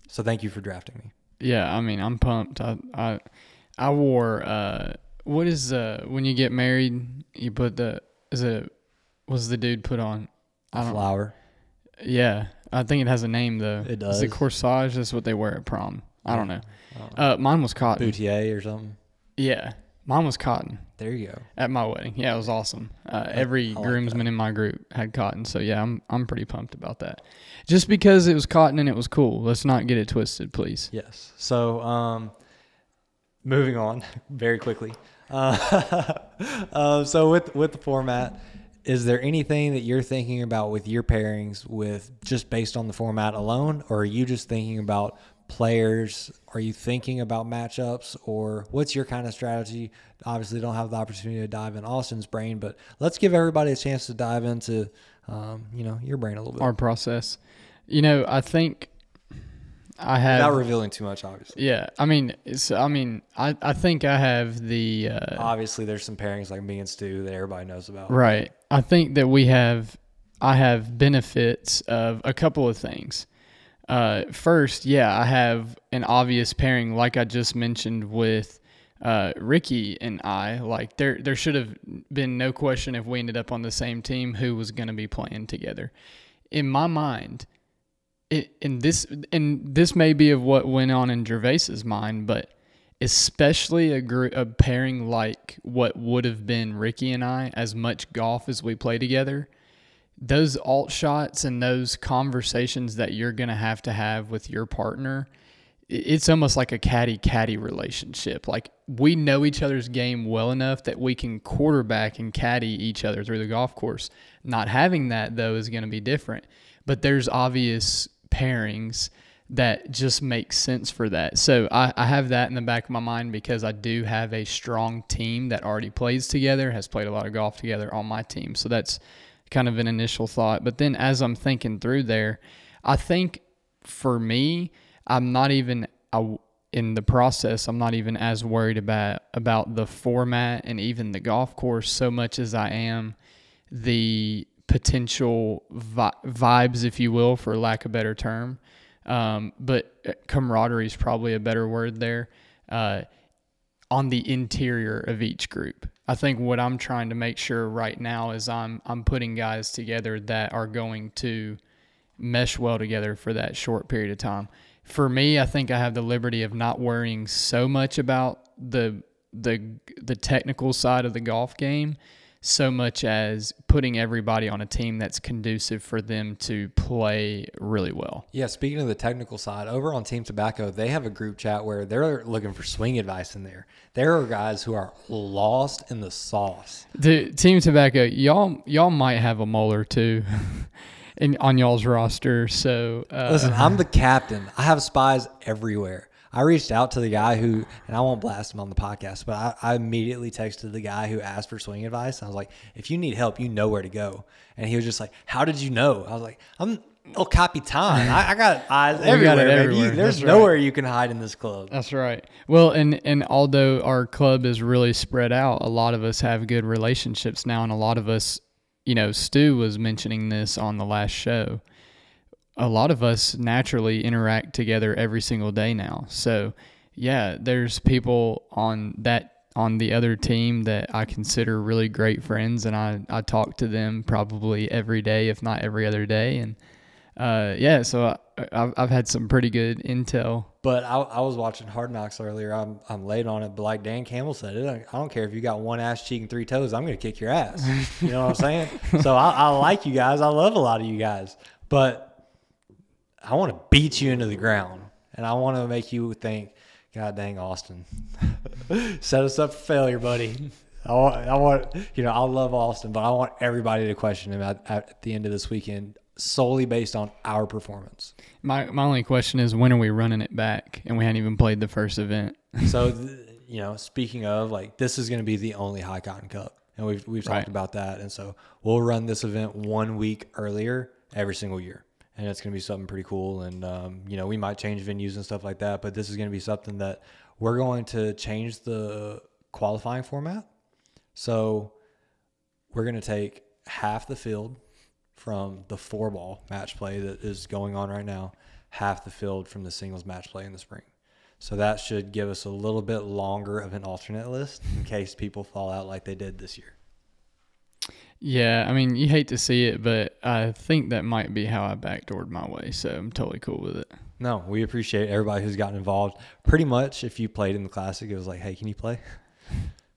So thank you for drafting me. Yeah, I mean, I'm pumped. I I I wore uh what is uh when you get married, you put the is it was the dude put on? I don't Flower. Yeah, I think it has a name though. It does. Is it corsage? That's what they wear at prom. I don't know. Uh, mine was cotton. Boutier or something. Yeah, mine was cotton There you go. at my wedding. Yeah, it was awesome. Uh, every like groomsman in my group had cotton, so yeah, I'm I'm pretty pumped about that. Just because it was cotton and it was cool. Let's not get it twisted, please. Yes. So, um, moving on very quickly. Uh, uh, so with with the format, is there anything that you're thinking about with your pairings with just based on the format alone, or are you just thinking about players? Are you thinking about matchups, or what's your kind of strategy? Obviously, don't have the opportunity to dive in Austin's brain, but let's give everybody a chance to dive into, um, you know, your brain a little bit Our process. You know, I think I have not revealing too much. Obviously, Yeah, I mean, it's. I mean, I, I think I have the uh, obviously, there's some pairings like me and Stu that everybody knows about. right. I think that we have. I have benefits of a couple of things. Uh, first, yeah, I have an obvious pairing, like I just mentioned with uh, Ricky and I. Like there, there should have been no question if we ended up on the same team who was going to be playing together. In my mind, and this and this may be of what went on in Gervais's mind, but especially a group a pairing like what would have been Ricky and I, as much golf as we play together, those alt shots and those conversations that you're gonna have to have with your partner, it's almost like a caddy caddy relationship. Like we know each other's game well enough that we can quarterback and caddy each other through the golf course. Not having that though is going to be different. But there's obvious pairings that just make sense for that. So I, I have that in the back of my mind because I do have a strong team that already plays together, has played a lot of golf together on my team. So that's kind of an initial thought. But then as I'm thinking through there, I think for me, I'm not even in the process. I'm not even as worried about about the format and even the golf course so much as I am the potential vi- vibes, if you will, for lack of a better term. Um, but camaraderie is probably a better word there. Uh, on the interior of each group. I think what I'm trying to make sure right now is I'm I'm putting guys together that are going to mesh well together for that short period of time. For me, I think I have the liberty of not worrying so much about the the the technical side of the golf game so much as putting everybody on a team that's conducive for them to play really well. Yeah, speaking of the technical side, over on Team Tobacco, they have a group chat where they're looking for swing advice in there. There are guys who are lost in the sauce. The Team Tobacco, y'all y'all might have a molar too. In, on y'all's roster, so uh, Listen, I'm the captain. I have spies everywhere. I reached out to the guy who, and I won't blast him on the podcast, but I, I immediately texted the guy who asked for swing advice. I was like, if you need help, you know where to go. And he was just like, how did you know? I was like, I'm El Capitan. I, I got eyes got everywhere. baby. everywhere. There's That's right. nowhere you can hide in this club. That's right. Well, and and although our club is really spread out, a lot of us have good relationships now, and a lot of us, you know, Stu was mentioning this on the last show. A lot of us naturally interact together every single day now. So, yeah, there's people on that on the other team that I consider really great friends, and I I talk to them probably every day, if not every other day, and uh, yeah, so I, I've I've had some pretty good intel But I, I was watching Hard Knocks earlier. I'm I'm late on it, but like Dan Campbell said, it, I don't care if you got one ass cheek and three toes. I'm gonna kick your ass. You know what I'm saying? so I, I like you guys. I love a lot of you guys, but I want to beat you into the ground, and I want to make you think, God dang, Austin, set us up for failure, buddy. I want, I want, you know, I love Austin, but I want everybody to question him at, at the end of this weekend solely based on our performance. My my only question is when are we running it back? And we hadn't even played the first event. So, th- you know, speaking of, like, this is going to be the only High Cotton Cup, and we've we've talked Right. about that, and so we'll run this event one week earlier every single year, and it's going to be something pretty cool. And um, you know, we might change venues and stuff like that, but this is going to be something that we're going to change the qualifying format. So we're going to take half the field from the four ball match play that is going on right now, half the field from the singles match play in the spring. So that should give us a little bit longer of an alternate list in case people fall out like they did this year. Yeah, I mean, you hate to see it, but I think that might be how I backdoored my way. So I'm totally cool with it. No, we appreciate everybody who's gotten involved. Pretty much, if you played in the classic, it was like, "Hey, can you play?"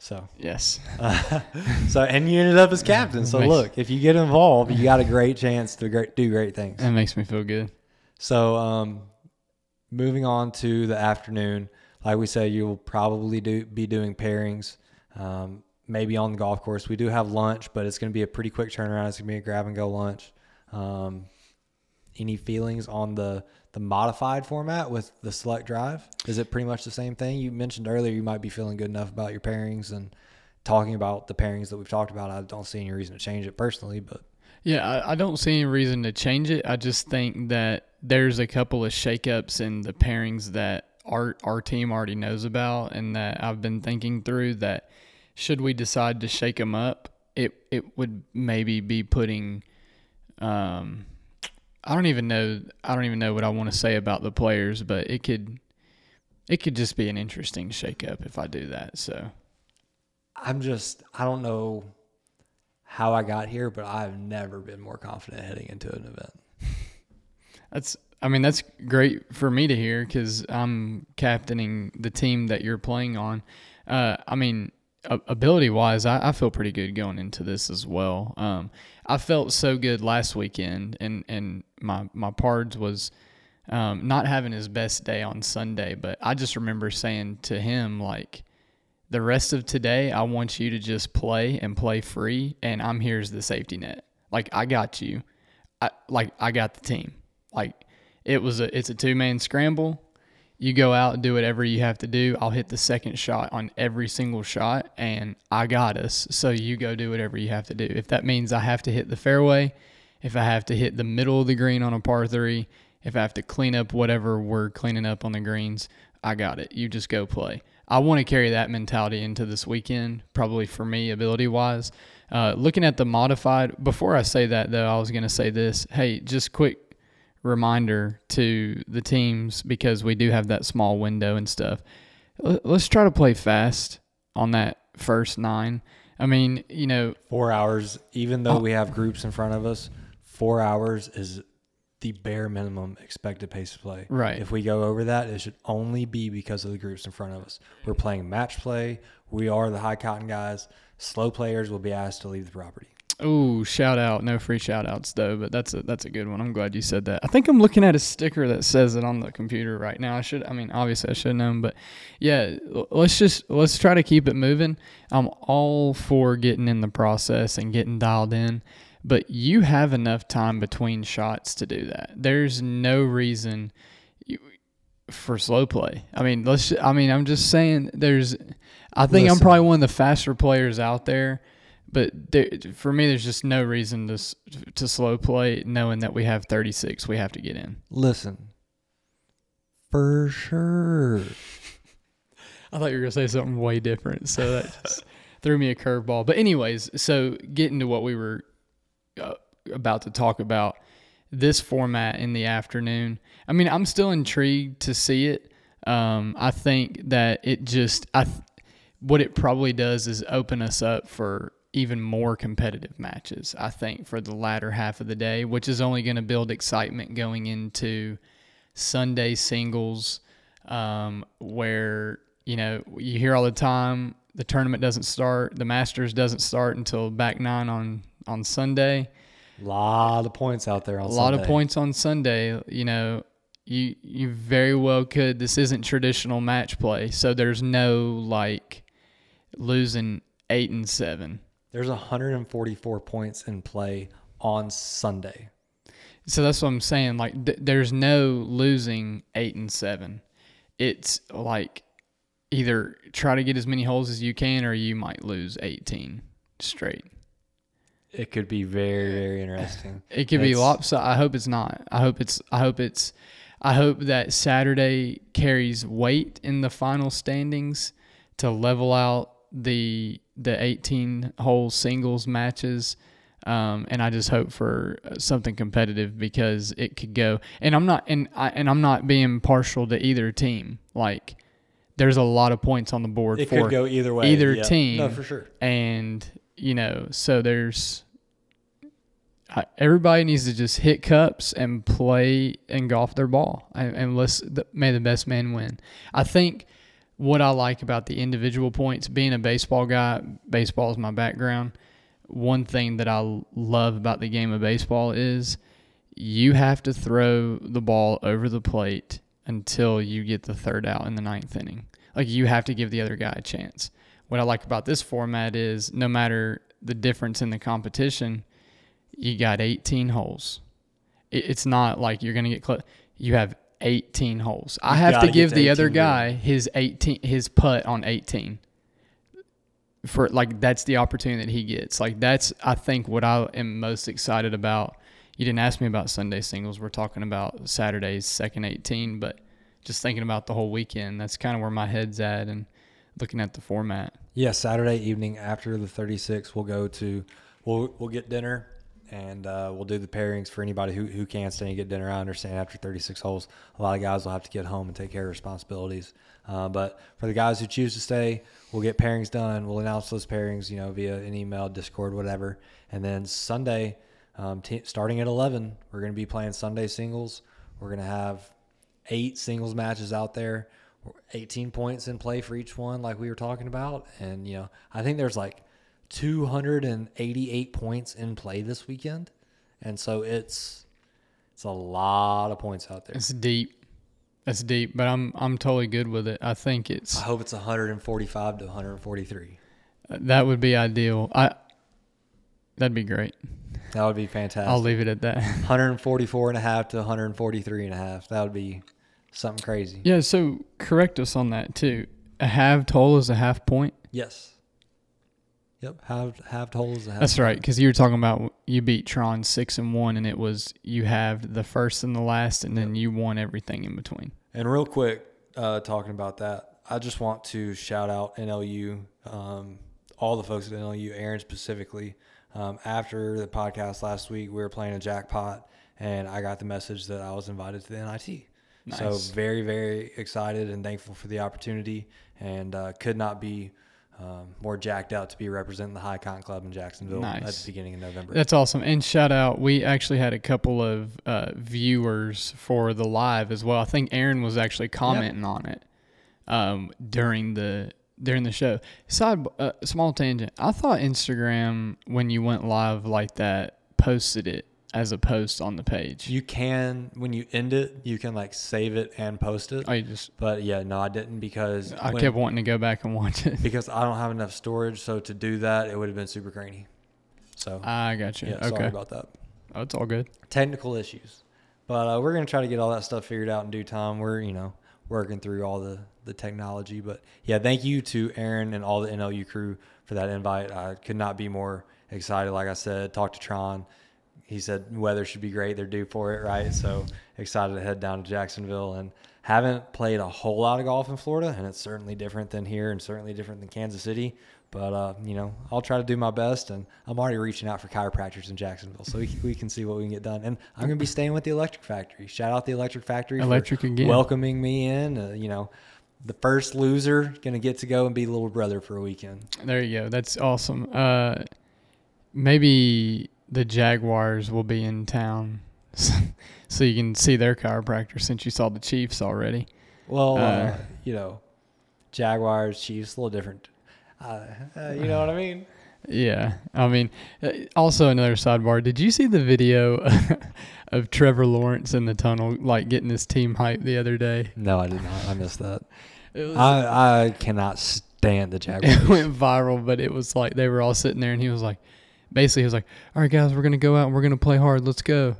So yes. Uh, so and you ended up as captain. So look, if you get involved, you got a great chance to great, do great things. That makes me feel good. So um, moving on to the afternoon, like we said, you will probably do be doing pairings. Um, maybe on the golf course. We do have lunch, but it's going to be a pretty quick turnaround. It's going to be a grab and go lunch. Um, any feelings on the the modified format with the select drive? Is it pretty much the same thing? You mentioned earlier you might be feeling good enough about your pairings and talking about the pairings that we've talked about. I don't see any reason to change it personally, but yeah, I, I don't see any reason to change it. I just think that there's a couple of shakeups in the pairings that our our team already knows about and that I've been thinking through that should we decide to shake them up, it it would maybe be putting um I don't even know I don't even know what I want to say about the players, but it could it could just be an interesting shakeup if I do that. So I'm just I don't know how I got here, but I've never been more confident heading into an event. That's I mean that's great for me to hear because I'm captaining the team that you're playing on. Uh, I mean, ability wise, I, I, feel pretty good going into this as well. Um, I felt so good last weekend, and and my my pards was um, not having his best day on Sunday, but I just remember saying to him like, the rest of today, I want you to just play and play free, and I'm here as the safety net. Like I got you, I like I got the team. Like it was a it's a two man scramble you go out and do whatever you have to do. I'll hit the second shot on every single shot, and I got us. So you go do whatever you have to do. If that means I have to hit the fairway, if I have to hit the middle of the green on a par three, if I have to clean up whatever we're cleaning up on the greens, I got it. You just go play. I want to carry that mentality into this weekend, probably for me, ability wise. Uh, looking at the modified, before I say that though, I was going to say this. Hey, just quick reminder to the teams because we do have that small window and stuff. Let's try to play fast on that first nine. I mean, you know, four hours, even though oh, we have groups in front of us, four hours is the bare minimum expected pace of play. Right. If we go over that, it should only be because of the groups in front of us. We're playing match play. We are the high cotton guys. Slow players will be asked to leave the property. Oh, shout out! No free shout outs though, but that's a that's a good one. I'm glad you said that. I think I'm looking at a sticker that says it on the computer right now. I should, I mean, obviously I should know, but yeah, let's just let's try to keep it moving. I'm all for getting in the process and getting dialed in, but you have enough time between shots to do that. There's no reason you, for slow play. I mean, let's. I mean, I'm just saying. There's. I think Listen. I'm probably one of the faster players out there but there, for me, there's just no reason to to slow play, knowing that we have 36, we have to get in. Listen, for sure. I thought you were gonna say something way different, so that just threw me a curveball. But anyways, so getting to what we were uh, about to talk about, this format in the afternoon. I mean, I'm still intrigued to see it. Um, I think that it just I. what it probably does is open us up for even more competitive matches, I think, for the latter half of the day, which is only going to build excitement going into Sunday singles, um, where, you know, you hear all the time the tournament doesn't start, the Masters doesn't start until back nine on, on Sunday. A lot of points out there on A lot of points on Sunday. You know, you you very well could. This isn't traditional match play, so there's no like losing eight and seven there's 144 points in play on Sunday. So that's what I'm saying. Like, th- there's no losing eight and seven. It's like either try to get as many holes as you can, or you might lose 18 straight. it could be very very interesting. It could be lopsided. I hope it's not. I hope it's. I hope it's. I hope that Saturday carries weight in the final standings to level out the the 18 hole singles matches. Um, and I just hope for something competitive because it could go. And I'm not and I and I'm not being partial to either team. Like there's a lot of points on the board It for could go either way. either yeah. team. No, for sure. And you know, so there's I- everybody needs to just hit cups and play and golf their ball, and, and let's th- may the best man win. I think what I like about the individual points, being a baseball guy, baseball is my background. One thing that I love about the game of baseball is you have to throw the ball over the plate until you get the third out in the ninth inning. Like you have to give the other guy a chance. What I like about this format is no matter the difference in the competition, you got 18 holes. It's not like you're going to get close. You have 18 holes. I have gotta give to the other 18 guy his 18 his putt on 18 for like that's the opportunity that he gets. Like that's I think what I am most excited about. You didn't ask me about Sunday singles. We're talking about Saturday's second 18, but just thinking about the whole weekend, that's kind of where my head's at and looking at the format. Yeah, Saturday evening after the 36, we'll go to we'll we'll get dinner and uh, we'll do the pairings for anybody who, who can't stay and get dinner. I understand after 36 holes, a lot of guys will have to get home and take care of responsibilities. Uh, but for the guys who choose to stay, we'll get pairings done. We'll announce those pairings, you know, via an email, Discord, whatever. And then Sunday, um, t- starting at 11, we're going to be playing Sunday singles. We're going to have eight singles matches out there, 18 points in play for each one, like we were talking about. And, you know, I think there's like 288 points in play this weekend. And so it's it's a lot of points out there. It's deep. It's deep, but I'm I'm totally good with it. I think it's I hope it's 145 to 143. Uh, that would be ideal. I that'd be great. That would be fantastic. I'll leave it at that. 144 and a half to 143 and a half. That would be something crazy. yeah, so correct us on that too. A half total is a half point. Yes. Yep. Halved, halved hole is a half. That's right, because you were talking about you beat Tron six and one, and it was you have the first and the last, and then you won everything in between. And real quick, uh, talking about that, I just want to shout out NLU, um, all the folks at NLU, Aaron specifically. Um, after the podcast last week, we were playing a jackpot, and I got the message that I was invited to the NIT. So very, very excited and thankful for the opportunity, and uh, could not be um, more jacked out to be representing the High Cotton Club in Jacksonville at the beginning of November. That's awesome. And shout out, we actually had a couple of uh, viewers for the live as well. I think Aaron was actually commenting on it um, during the during the show. Side uh, small tangent. I thought Instagram when you went live like that posted it as a post on the page. you can when you end it, you can like save it and post it. oh, you just But yeah, no, I didn't because I when- kept wanting to go back and watch it. because I don't have enough storage. So to do that, it would have been super grainy. So I got you. yeah, okay, sorry about that. oh, it's all good. Technical issues, but uh, we're gonna try to get all that stuff figured out in due time. We're you know working through all the the technology, but yeah, thank you to Aaron and all the NLU crew for that invite. I could not be more excited. Like I said, talk to Tron. He said weather should be great. They're due for it, right? So excited to head down to Jacksonville and haven't played a whole lot of golf in Florida, and it's certainly different than here and certainly different than Kansas City. But uh, you know, I'll try to do my best, and I'm already reaching out for chiropractors in Jacksonville, so we, can- we can see what we can get done. And I'm gonna be staying with the Electric Factory. Shout out the Electric Factory, for Electric again. welcoming me in. Uh, you know, the first loser gonna get to go and be little brother for a weekend. There you go. That's awesome. Uh, maybe the Jaguars will be in town, so you can see their chiropractor since you saw the Chiefs already. Well, uh, Uh, you know, Jaguars, Chiefs, a little different. Uh, uh, you know what I mean? Yeah, I mean, uh, also another sidebar. Did you see the video of Trevor Lawrence in the tunnel, like getting his team hype the other day? No, I did not. I missed that. It was, I I cannot stand the Jaguars. it went viral, but it was like they were all sitting there, and he was like, basically, he was like, "All right, guys, we're gonna go out and we're gonna play hard. Let's go."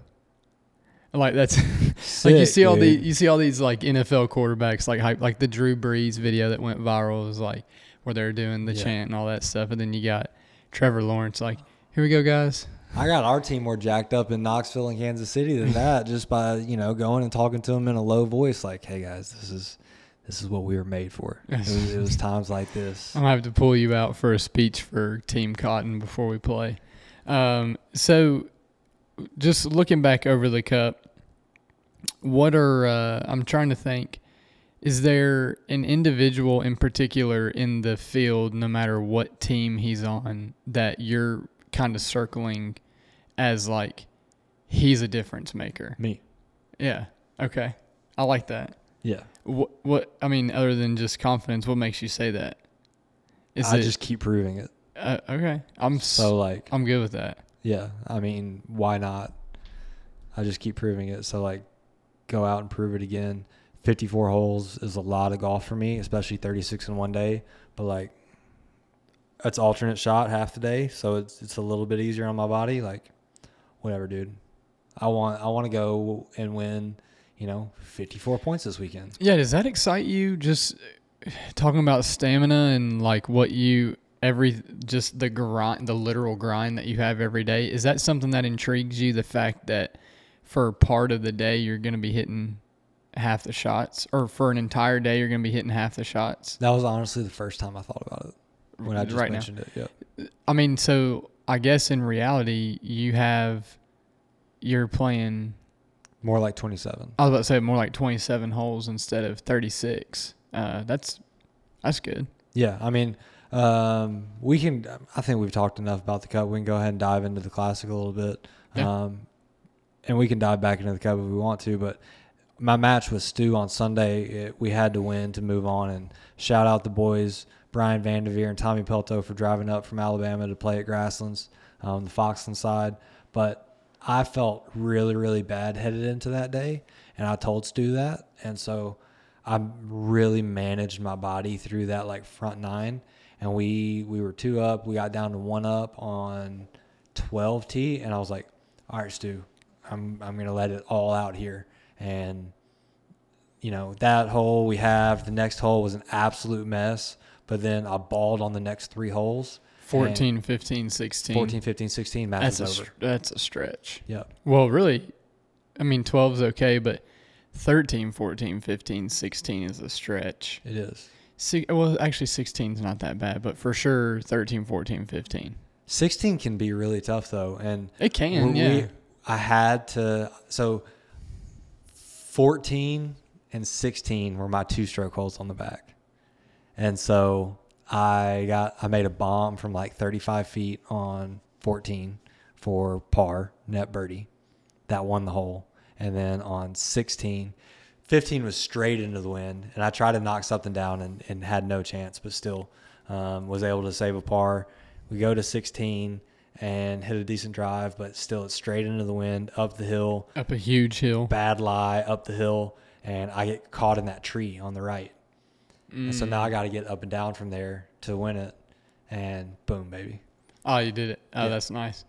Like that's like you see all the dude. you see all these like NFL quarterbacks like hype like the Drew Brees video that went viral was like where they're doing the Yeah. chant and all that stuff, and then you got Trevor Lawrence like Here we go, guys. I got our team more jacked up in Knoxville and Kansas City than that just by, you know, going and talking to them in a low voice like, "Hey guys, this is this is what we were made for." It was, it was times like this. I'm gonna have to pull you out for a speech for Team Cotton before we play. Um, so, just looking back over the cup, what are uh, I'm trying to think. Is there an individual in particular in the field, no matter what team he's on, that you're kind of circling as like he's a difference maker? Me. Yeah. Okay. I like that. Yeah. What? What? I mean, other than just confidence, what makes you say that? Is I it just keep proving it. uh, okay? I'm So like I'm good with that. Yeah, I mean, why not? I just keep proving it. So like, go out and prove it again. Fifty-four holes is a lot of golf for me, especially thirty-six in one day. But like, it's alternate shot half the day, so it's it's a little bit easier on my body. Like, whatever, dude. I want I want to go and win. You know, fifty-four points this weekend. Yeah. Does that excite you? Just talking about stamina and like what you every just the grind, the literal grind that you have every day. Is that something that intrigues you? The fact that for part of the day you're going to be hitting half the shots, or for an entire day you're going to be hitting half the shots. That was honestly the first time I thought about it when I just Right now. mentioned it. Yeah. I mean, so I guess in reality you have you're playing More like twenty-seven. I was about to say more like 27 holes instead of 36. Uh, that's that's good. Yeah, I mean, um, we can. I think we've talked enough about the cup. We can go ahead and dive into the classic a little bit, Yeah. um, and we can dive back into the cup if we want to. But my match with Stu on Sunday, it, we had to win to move on. And shout out the boys, Brian Vanderveer and Tommy Pelto, for driving up from Alabama to play at Grasslands, um, the Foxland side. But I felt really, really bad headed into that day, and I told Stu that, and so I really managed my body through that like front nine, and we we were two up. We got down to one up on twelve tee, and I was like, "All right, Stu, I'm I'm gonna let it all out here." And you know that hole we have. The next hole was an absolute mess, but then I balled on the next three holes. And 14, 15, 16. 14, 15, 16, match That's a over. that's a stretch. Yeah. Well, really, I mean 12 is okay, but 13, 14, 15, 16 is a stretch. It is. Well, actually 16 is not that bad, but for sure 13, 14, 15. 16 can be really tough though, and It can, we- yeah. we- I had to so 14 and 16 were my two stroke holes on the back. And so I got I made a bomb from like 35 feet on 14 for par net birdie. That won the hole. And then on 16, 15 was straight into the wind, and I tried to knock something down and, and had no chance, but still um, was able to save a par. We go to 16 and hit a decent drive, but still it's straight into the wind, up the hill, Up a huge hill. bad lie, up the hill, and I get caught in that tree on the right. And so now I mm. got to get up and down from there to win it, and boom, baby. Oh, you did it. Oh, Yeah. that's nice.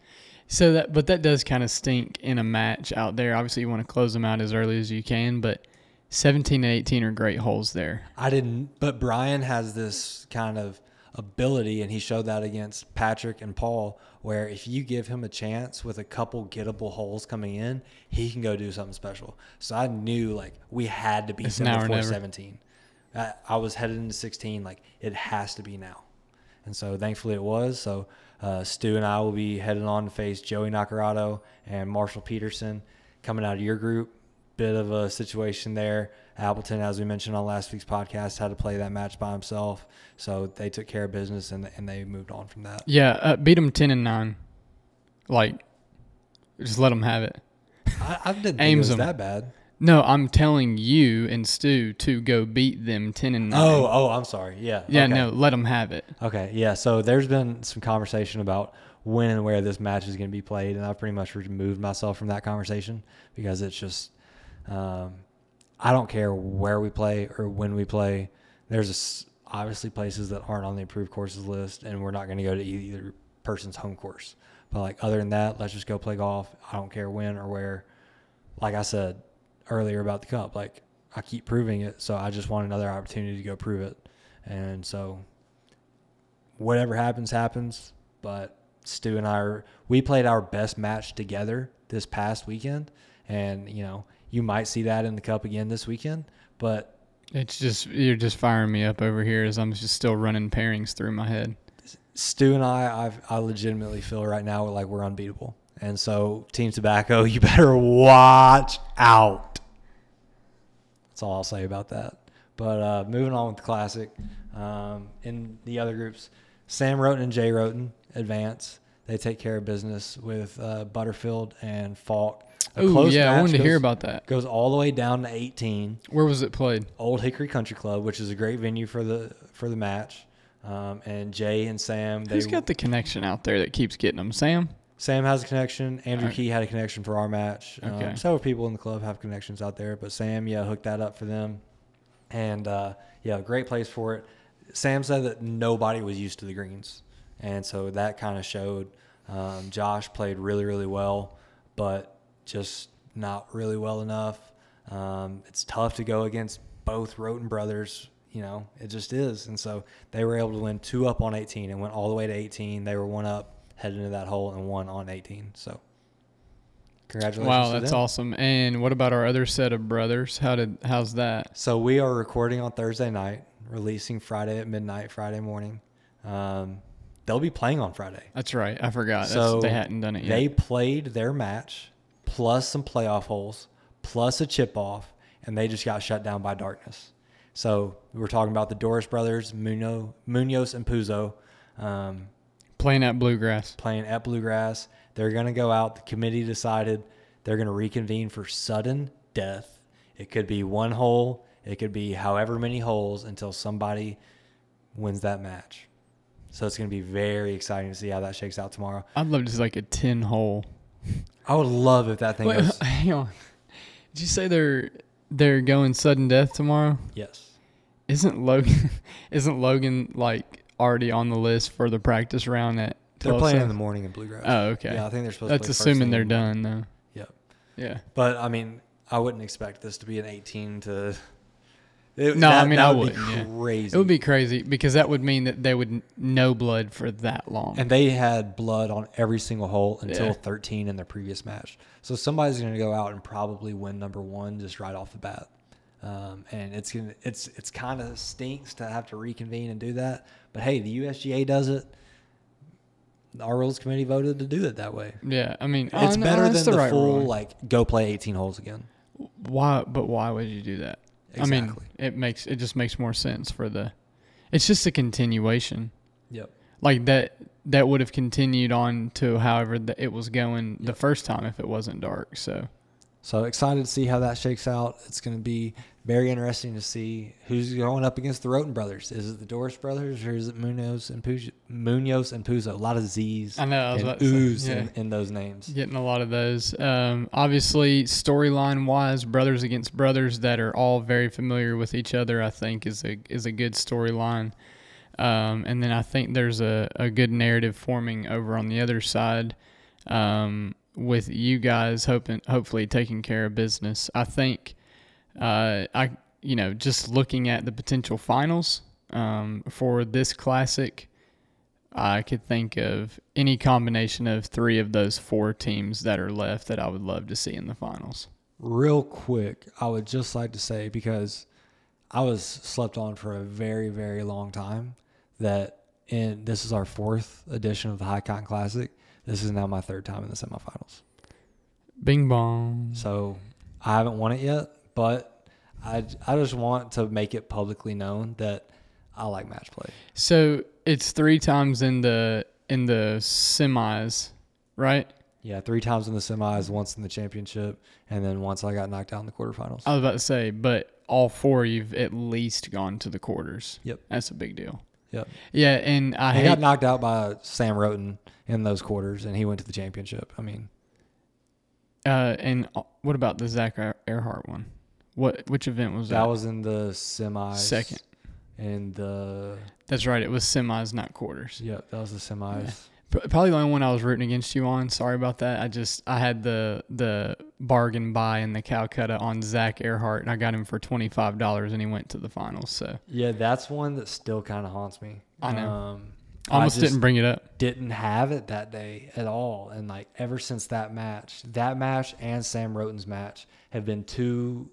So that, but that does kind of stink in a match out there. Obviously, you want to close them out as early as you can, but 17 and 18 are great holes there. I didn't, but Brian has this kind of ability, and he showed that against Patrick and Paul, where if you give him a chance with a couple gettable holes coming in, he can go do something special. So I knew like we had to be before never. 17. I, I was headed into 16, like it has to be now. And so thankfully it was. So uh, Stu and I will be heading on to face Joey Nacarado and Marshall Peterson coming out of your group. Bit of a situation there. Appleton, as we mentioned on last week's podcast, had to play that match by himself. So they took care of business and, and they moved on from that. Yeah, uh, beat them 10 and 9. Like, just let them have it. I, I didn't think it Aims was 'em. that bad. No, I'm telling you and Stu to go beat them 10 and 9. Oh, oh, I'm sorry. Yeah. yeah, okay. no, let them have it. Okay, yeah. So there's been some conversation about when and where this match is going to be played, and I've pretty much removed myself from that conversation because it's just, um, I don't care where we play or when we play. There's a obviously places that aren't on the approved courses list, and we're not going to go to either person's home course. But like other than that, let's just go play golf. I don't care when or where. Like I said earlier about the cup, like I keep proving it, so I just want another opportunity to go prove it, and so whatever happens, happens. But Stu and I are, we played our best match together this past weekend, and you know you might see that in the cup again this weekend. But It's just you're just firing me up over here as I'm just still running pairings through my head. Stu and I, I've, I legitimately feel right now like we're unbeatable. And so, Team Tobacco, you better watch out. That's all I'll say about that. But uh, moving on with the classic, um, in the other groups, Sam Roten and Jay Roten advance. They take care of business with uh, Butterfield and Falk. Oh close yeah, I wanted to hear about that. Goes all the way down to 18. Where was it played? Old Hickory Country Club, which is a great venue for the for the match. Um, and Jay and Sam, they Who's got the connection out there that keeps getting them? Sam. Sam has a connection. Andrew Alright. Key had a connection for our match. Okay. Um, several people in the club have connections out there, but Sam, yeah, hooked that up for them. And uh, yeah, great place for it. Sam said that nobody was used to the greens, and so that kind of showed. Um, Josh played really, really well, but just not really well enough. Um, it's tough to go against both Roten brothers. You know, it just is. And so they were able to win two up on 18 and went all the way to 18. They were one up, headed into that hole, and won on 18. So congratulations. Wow, that's awesome. And what about our other set of brothers? How did how's that? So we are recording on Thursday night, releasing Friday at midnight, Friday morning. Um, they'll be playing on Friday. That's right. I forgot. That's, So they hadn't done it yet. They played their match plus some playoff holes plus a chip off, and they just got shut down by darkness. So we were talking about the Doris brothers, Muno, Munoz and Puzo, um, Playing at Bluegrass. playing at Bluegrass. They're going to go out. The committee decided they're going to reconvene for sudden death. It could be one hole, it could be however many holes until somebody wins that match. So it's going to be very exciting to see how that shakes out tomorrow. I'd love to see like a ten hole. I would love if that thing Wait, goes. hang on. Did you say they're they're going sudden death tomorrow? Yes. Isn't Logan isn't Logan like already on the list for the practice round at They're playing in the morning in Bluegrass. Oh, okay. Yeah, I think they're supposed That's to assuming they're in the morning. done though. Yep. Yeah. But I mean, I wouldn't expect this to be an 18 to. It- No, I mean that I would wouldn't. be yeah. crazy. It would be crazy because that would mean that they would no blood for that long. And they had blood on every single hole until Yeah. 13 in their previous match. So somebody's going to go out and probably win number one just right off the bat. Um, and it's gonna, it's it's kind of stinks to have to reconvene and do that. But hey, the USGA does it. Our rules committee voted to do it that way. yeah, I mean It's better than the, right full ruling. like go play 18 holes again. Why? But why would you do that? I mean, it makes it just makes more sense for the. It's just a continuation. Yep. Like that. That would have continued on to however the, it was going the first time if it wasn't dark. So So excited to see how that shakes out. It's going to be very interesting to see who's going up against the Roten brothers. Is it the Doris brothers or is it Munoz and Puzo? Munoz and Puzo? A lot of Z's. I know, I was and about oohs yeah. in, in those names. getting a lot of those. Um, obviously, storyline wise, brothers against brothers that are all very familiar with each other, I think is a is a good storyline. Um, and then I think there's a, a good narrative forming over on the other side um, with you guys hoping hopefully taking care of business. I think uh, I you know just looking at the potential finals um, for this classic. I could think of any combination of three of those four teams that are left that I would love to see in the finals. Real quick, I would just like to say because I was slept on for a very, very long time that in this is our fourth edition of the High Cotton Classic. This is now my third time in the semifinals. Bing bong. So I haven't won it yet, but I, I just want to make it publicly known that I like match play. So it's three times in the in the semis, right? Yeah, three times in the semis, once in the championship, and then once I got knocked out in the quarterfinals. I was about to say, but all four you've at least gone to the quarters. Yep. That's a big deal. Yep. Yeah, and I hate got knocked out by Sam Roten in those quarters, and he went to the championship. I mean, uh and uh, what about the Zach Earhart one? What which event was that? that was in the semis. Second. And the That's right. It was semis, not quarters. yep, that was the semis. Probably the only one I was rooting against you on. Sorry about that. I just I had the the bargain buy in the Calcutta on Zach Earhart, and I got him for twenty five dollars, and he went to the finals. So Yeah, that's one that still kind of haunts me. I know. Um, I Almost just didn't bring it up. Didn't have it that day at all, and like ever since that match, that match and Sam Roten's match have been two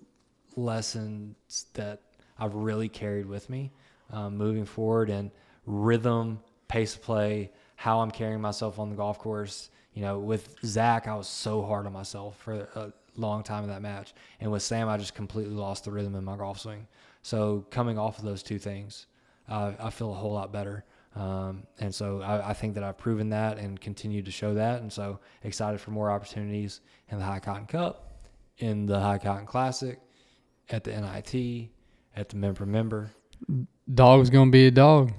lessons that I've really carried with me um, moving forward and rhythm, pace of play, how I'm carrying myself on the golf course. You know, with Zach, I was so hard on myself for a long time in that match, and with Sam, I just completely lost the rhythm in my golf swing. So coming off of those two things, uh, I feel a whole lot better. Um, and so I, I, think that I've proven that and continue to show that. And so excited for more opportunities in the High Cotton Cup, in the High Cotton Classic, at the NIT, at the member member. Dog's gonna be a dog.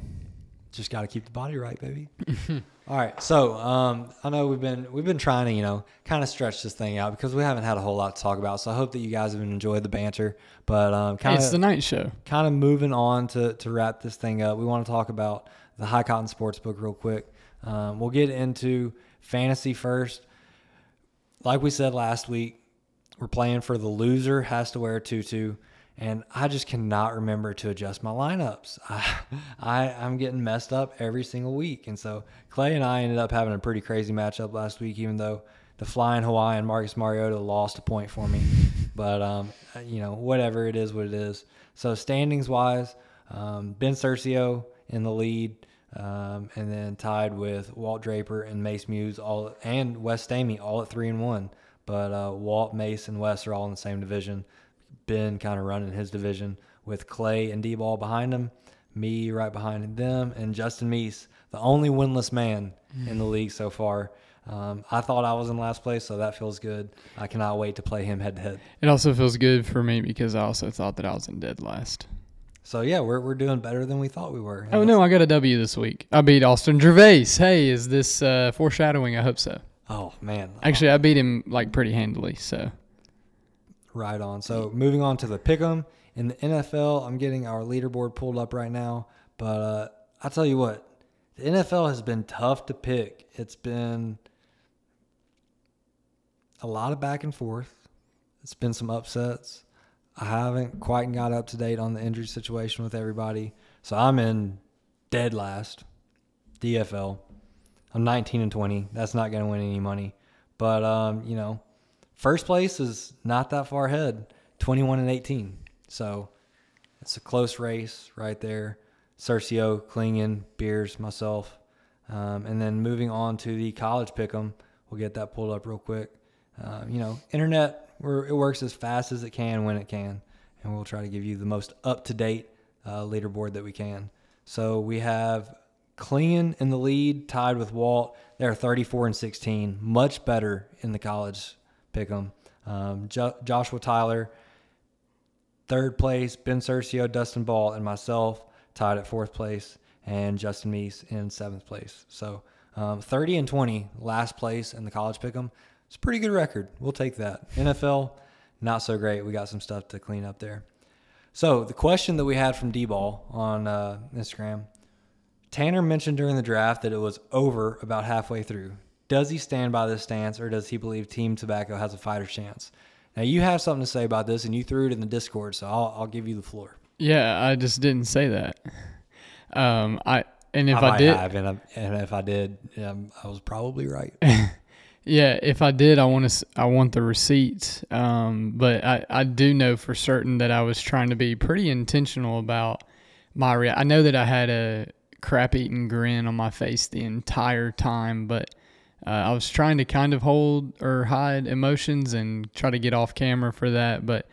Just got to keep the body right, baby. All right, so um, I know we've been we've been trying to you know kind of stretch this thing out because we haven't had a whole lot to talk about. So I hope that you guys have enjoyed the banter. But um, kind of it's the night show. Kind of moving on to to wrap this thing up. We want to talk about the High Cotton Sports Book real quick. Um, we'll get into fantasy first. Like we said last week, we're playing for the loser has to wear a tutu and I just cannot remember to adjust my lineups. I, I am getting messed up every single week, and so Clay and I ended up having a pretty crazy matchup last week. Even though the flying Hawaiian Marcus Mariota lost a point for me, but um, you know whatever it is, what it is. So standings wise, um, Ben Cercio in the lead, um, and then tied with Walt Draper and Mace Muse all and Wes Stamey all at three and one. But uh, Walt, Mace, and Wes are all in the same division. Ben kind of running his division with Clay and D-Ball behind him, me right behind them, and Justin Meese, the only winless man in the league so far. Um, I thought I was in last place, so that feels good. I cannot wait to play him head to head. It also feels good for me because I also thought that I was in dead last. So yeah, we're we're doing better than we thought we were. Oh no, I got a W this week. I beat Austin Gervais. Hey, is this uh, foreshadowing? I hope so. Oh man, actually, I beat him like pretty handily. So Right on. So moving on to the pick'em in the NFL, I'm getting our leaderboard pulled up right now. But uh, I tell you what, the NFL has been tough to pick. It's been a lot of back and forth. It's been some upsets. I haven't quite got up to date on the injury situation with everybody, so I'm in dead last. DFL. I'm 19 and 20. That's not going to win any money, but um, you know First place is not that far ahead, 21 and 18. So it's a close race right there. Cercio, Klingen, Beers, myself. Um, and then moving on to the college pick 'em, we'll get that pulled up real quick. Uh, you know, internet, it works as fast as it can when it can. And we'll try to give you the most up to date uh, leaderboard that we can. So we have Klingen in the lead, tied with Walt. They're 34 and 16, much better in the college pick them. Um, jo- Joshua Tyler, third place. Ben Cercio, Dustin Ball, and myself tied at fourth place, and Justin Meese in seventh place. So um, 30 and 20, last place in the college pick 'em. It's a pretty good record. We'll take that. NFL, not so great. We got some stuff to clean up there. So the question that we had from D-Ball on uh, Instagram, Tanner mentioned during the draft that it was over about halfway through. Does he stand by this stance or does he believe Team Tobacco has a fighter's chance? Now, you have something to say about this and you threw it in the Discord, so I'll, I'll give you the floor. Yeah, I just didn't say that. Um, I and if I, I, did, have, and, I, and, if I did, um, I was probably right. yeah, if I did, I want to. I want the receipts. Um, but I, I do know for certain that I was trying to be pretty intentional about my. Rea- I know that I had a crap eating grin on my face the entire time, but uh, I was trying to kind of hold or hide emotions and try to get off camera for that, but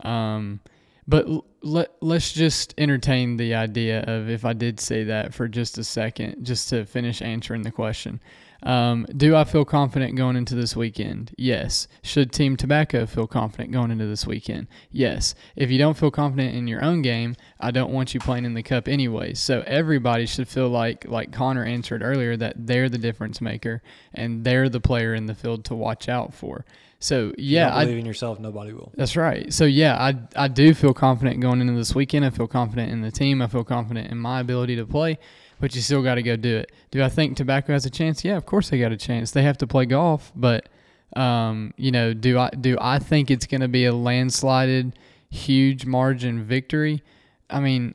um, but let let's just entertain the idea of if I did say that for just a second, just to finish answering the question. Um, do I feel confident going into this weekend? Yes. Should Team Tobacco feel confident going into this weekend? Yes. If you don't feel confident in your own game, I don't want you playing in the cup anyway. So everybody should feel like, like Connor answered earlier, that they're the difference maker and they're the player in the field to watch out for. So yeah, I believe in yourself. Nobody will. That's right. So yeah, I I do feel confident going into this weekend. I feel confident in the team. I feel confident in my ability to play but you still got to go do it. Do I think tobacco has a chance? Yeah, of course they got a chance. They have to play golf, but um, you know, do I do I think it's going to be a landslided, huge margin victory? I mean,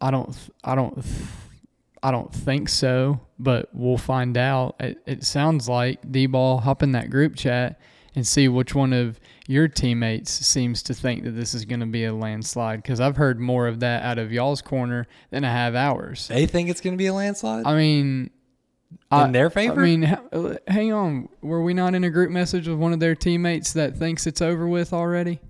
I don't, I don't, I don't think so, but we'll find out. It, it sounds like D-ball hop in that group chat and see which one of your teammates seems to think that this is going to be a landslide because I've heard more of that out of y'all's corner than I have ours. They think it's going to be a landslide. I mean, in I, their favor. I mean, uh, hang on. Were we not in a group message with one of their teammates that thinks it's over with already?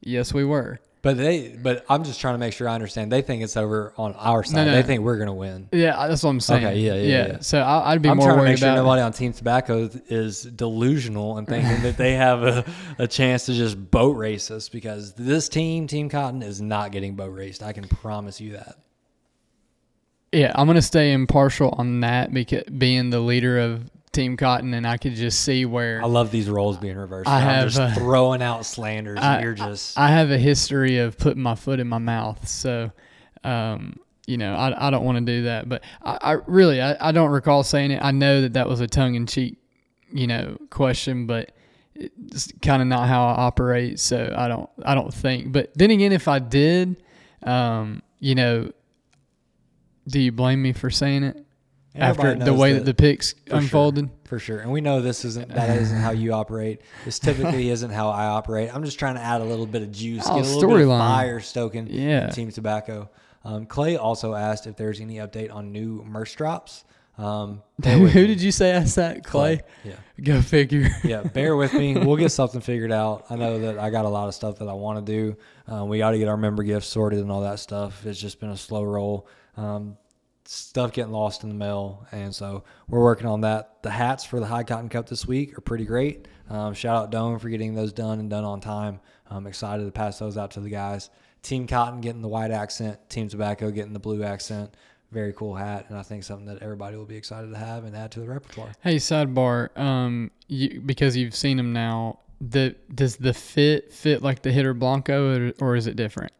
Yes, we were. But they. But I'm just trying to make sure I understand. They think it's over on our side. no. They think we're going to win. Yeah, that's what I'm saying. Okay, yeah, yeah, yeah. So I, I'd be I'm more trying to make sure nobody on Team Tobacco is delusional and thinking that they have a, a chance to just boat race us because this team, Team Cotton, is not getting boat raced. I can promise you that. Yeah, I'm gonna stay impartial on that because being the leader of Team Cotton, and I could just see where I love these roles being reversed. I have, just uh, throwing out slanders. I, you're just I have a history of putting my foot in my mouth, so um, you know I, I don't want to do that. But I, I really I, I don't recall saying it. I know that that was a tongue in cheek, you know, question, but it's kind of not how I operate. So I don't I don't think. But then again, if I did, um, you know, do you blame me for saying it? After the way that, the picks for sure. unfolded, for sure. And we know this isn't that isn't how you operate. This typically isn't how I operate. I'm just trying to add a little bit of juice, Oh, get a little bit of fire stoking. Yeah. in Team Tobacco. Um, Clay also asked if there's any update on new merch drops. Um, who did you say asked that? Clay. Yeah. Go figure. yeah, bear with me. We'll get something figured out. I know that I got a lot of stuff that I want to do. Um, we got to get our member gifts sorted and all that stuff. It's just been a slow roll. Um, stuff getting lost in the mail, and so we're working on that. The hats for the High Cotton Cup this week are pretty great. Um, shout out Dome for getting those done and done on time. I'm excited to pass those out to the guys. Team Cotton getting the white accent, Team Tobacco getting the blue accent. Very cool hat, and I think something that everybody will be excited to have and add to the repertoire. Hey, sidebar. Um, you, because you've seen them now. The does the fit fit like the hitter Blanco, or, or is it different?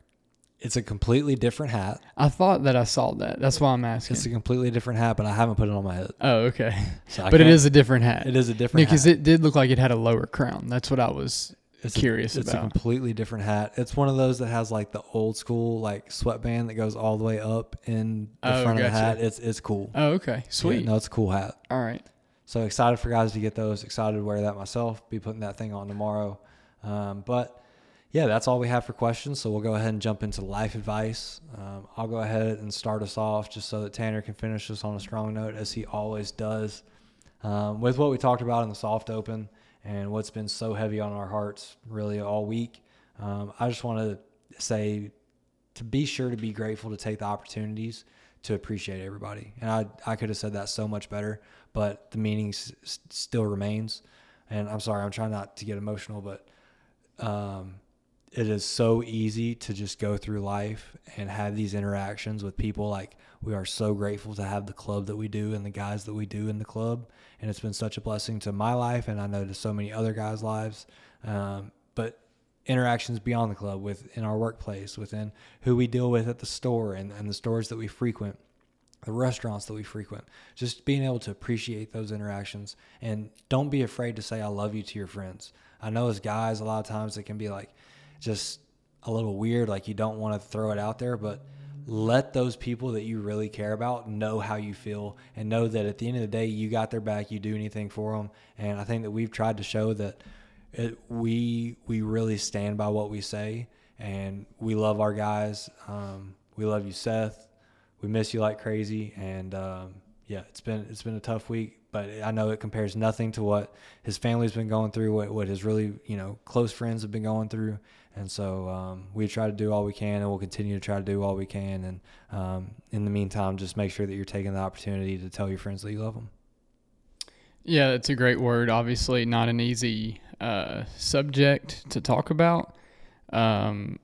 It's a completely different hat. I thought that I saw that. That's why I'm asking. It's a completely different hat, but I haven't put it on my head. oh, okay. So but it is a different hat. It is a different because it did look like it had a lower crown. That's what I was It's a- curious it's about. a completely different hat. It's one of those that has like the old school like sweatband that goes all the way up in the Oh, front of the hat. It's it's cool. oh, okay. Sweet. Yeah, no, it's a cool hat. All right. So excited for guys to get those. Excited to wear that myself. Be putting that thing on tomorrow. Um, but yeah, that's all we have for questions. So we'll go ahead and jump into life advice. Um, I'll go ahead and start us off just so that Tanner can finish us on a strong note as he always does. Um, with what we talked about in the soft open and what's been so heavy on our hearts really all week, um, I just want to say to be sure to be grateful to take the opportunities to appreciate everybody. And I, I could have said that so much better, but the meaning s- still remains. And I'm sorry, I'm trying not to get emotional, but um, it is so easy to just go through life and have these interactions with people. Like we are so grateful to have the club that we do and the guys that we do in the club, and it's been such a blessing to my life, and I know to so many other guys' lives. Um, but interactions beyond the club, within our workplace, within who we deal with at the store and, and the stores that we frequent the restaurants that we frequent, just being able to appreciate those interactions and don't be afraid to say I love you to your friends. I know as guys, a lot of times it can be like just a little weird, like you don't want to throw it out there, but let those people that you really care about know how you feel and know that at the end of the day, you got their back, you do anything for them. And I think that we've tried to show that it, we we really stand by what we say and we love our guys. Um, we love you, Seth we miss you like crazy and um, yeah it's been it's been a tough week but i know it compares nothing to what his family's been going through what, what his really you know close friends have been going through and so um, we try to do all we can and we'll continue to try to do all we can and um, in the meantime just make sure that you're taking the opportunity to tell your friends that you love them Yeah, that's a great word. Obviously, not an easy uh, subject to talk about. Um,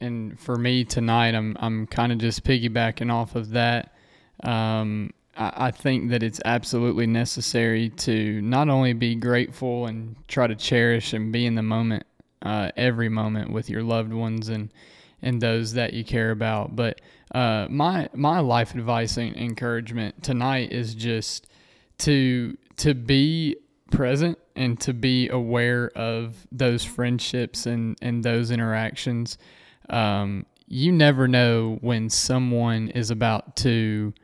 and for me tonight, I'm I'm kind of just piggybacking off of that. Um, I, I think that it's absolutely necessary to not only be grateful and try to cherish and be in the moment, uh, every moment with your loved ones and and those that you care about. But uh, my my life advice and encouragement tonight is just to to be present and to be aware of those friendships and and those interactions. Um, you never know when someone is about to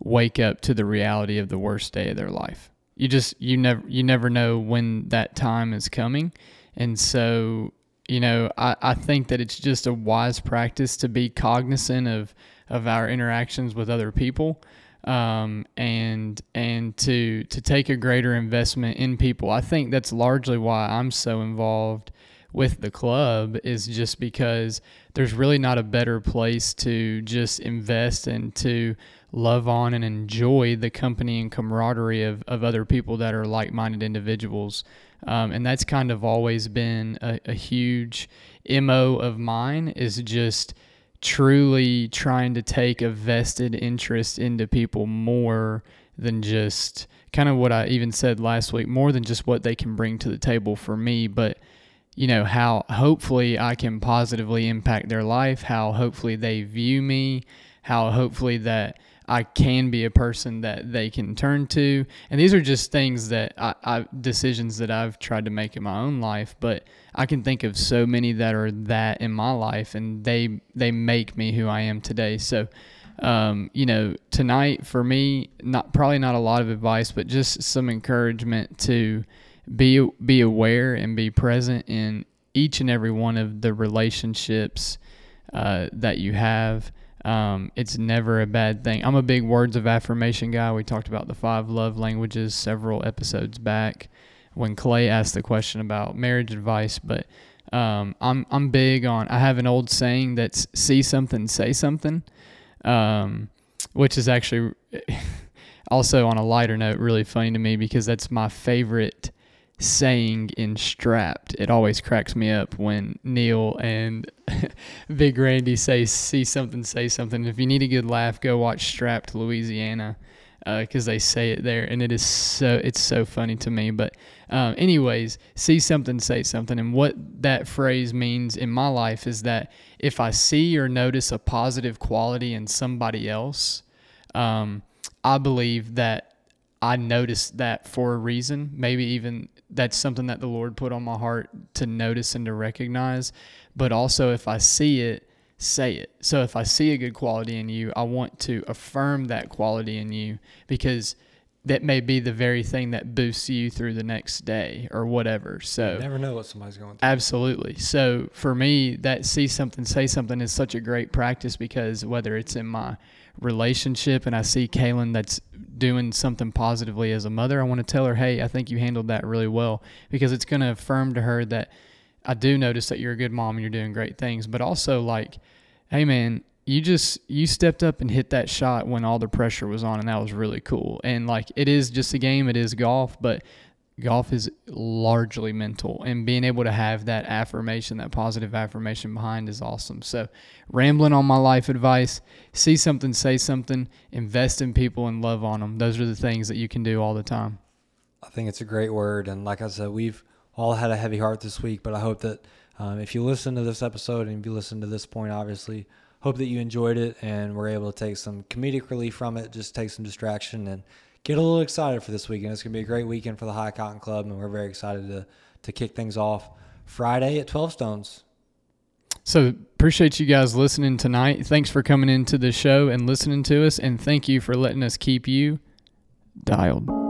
wake up to the reality of the worst day of their life. You just you never you never know when that time is coming. And so, you know, I, I think that it's just a wise practice to be cognizant of of our interactions with other people um, and and to to take a greater investment in people. I think that's largely why I'm so involved with the club is just because there's really not a better place to just invest and to love on and enjoy the company and camaraderie of, of other people that are like-minded individuals um, and that's kind of always been a, a huge mo of mine is just truly trying to take a vested interest into people more than just kind of what I even said last week, more than just what they can bring to the table for me, but you know, how hopefully I can positively impact their life, how hopefully they view me, how hopefully that I can be a person that they can turn to. And these are just things that I, I, decisions that I've tried to make in my own life, but I can think of so many that are that in my life and they they make me who I am today. So um, you know, tonight for me, not probably not a lot of advice, but just some encouragement to be be aware and be present in each and every one of the relationships uh, that you have. Um, it's never a bad thing. I'm a big words of affirmation guy. We talked about the five love languages several episodes back when Clay asked the question about marriage advice, but um, I'm I'm big on. I have an old saying that's see something, say something, um, which is actually also on a lighter note really funny to me because that's my favorite saying in Strapped. It always cracks me up when Neil and Big Randy say, see something, say something. If you need a good laugh, go watch Strapped Louisiana because uh, they say it there, and it is so it's so funny to me. But um, anyways, see something, say something, and what that phrase means in my life is that if I see or notice a positive quality in somebody else, um, I believe that I noticed that for a reason. Maybe even that's something that the Lord put on my heart to notice and to recognize. But also, if I see it, say it. So if I see a good quality in you, I want to affirm that quality in you because that may be the very thing that boosts you through the next day or whatever. So you never know what somebody's going through. Absolutely. So for me, that see something, say something is such a great practice because whether it's in my relationship and I see Kaylin that's doing something positively as a mother, I want to tell her, hey, I think you handled that really well because it's going to affirm to her that I do notice that you're a good mom and you're doing great things, but also like, hey man, you just you stepped up and hit that shot when all the pressure was on and that was really cool. And like it is just a game, it is golf, but golf is largely mental and being able to have that affirmation that positive affirmation behind is awesome. So rambling on my life advice see something say something invest in people and love on them those are the things that you can do all the time. I think it's a great word and like i said we've all had a heavy heart this week but i hope that um, if you listen to this episode and if you listen to this point obviously hope that you enjoyed it and we're able to take some comedic relief from it just take some distraction and get a little excited for this weekend. It's going to be a great weekend for the High Cotton Club, and we're very excited to to kick things off Friday at 12 Stones. So appreciate you guys listening tonight. Thanks for coming into the show and listening to us, and thank you for letting us keep you dialed.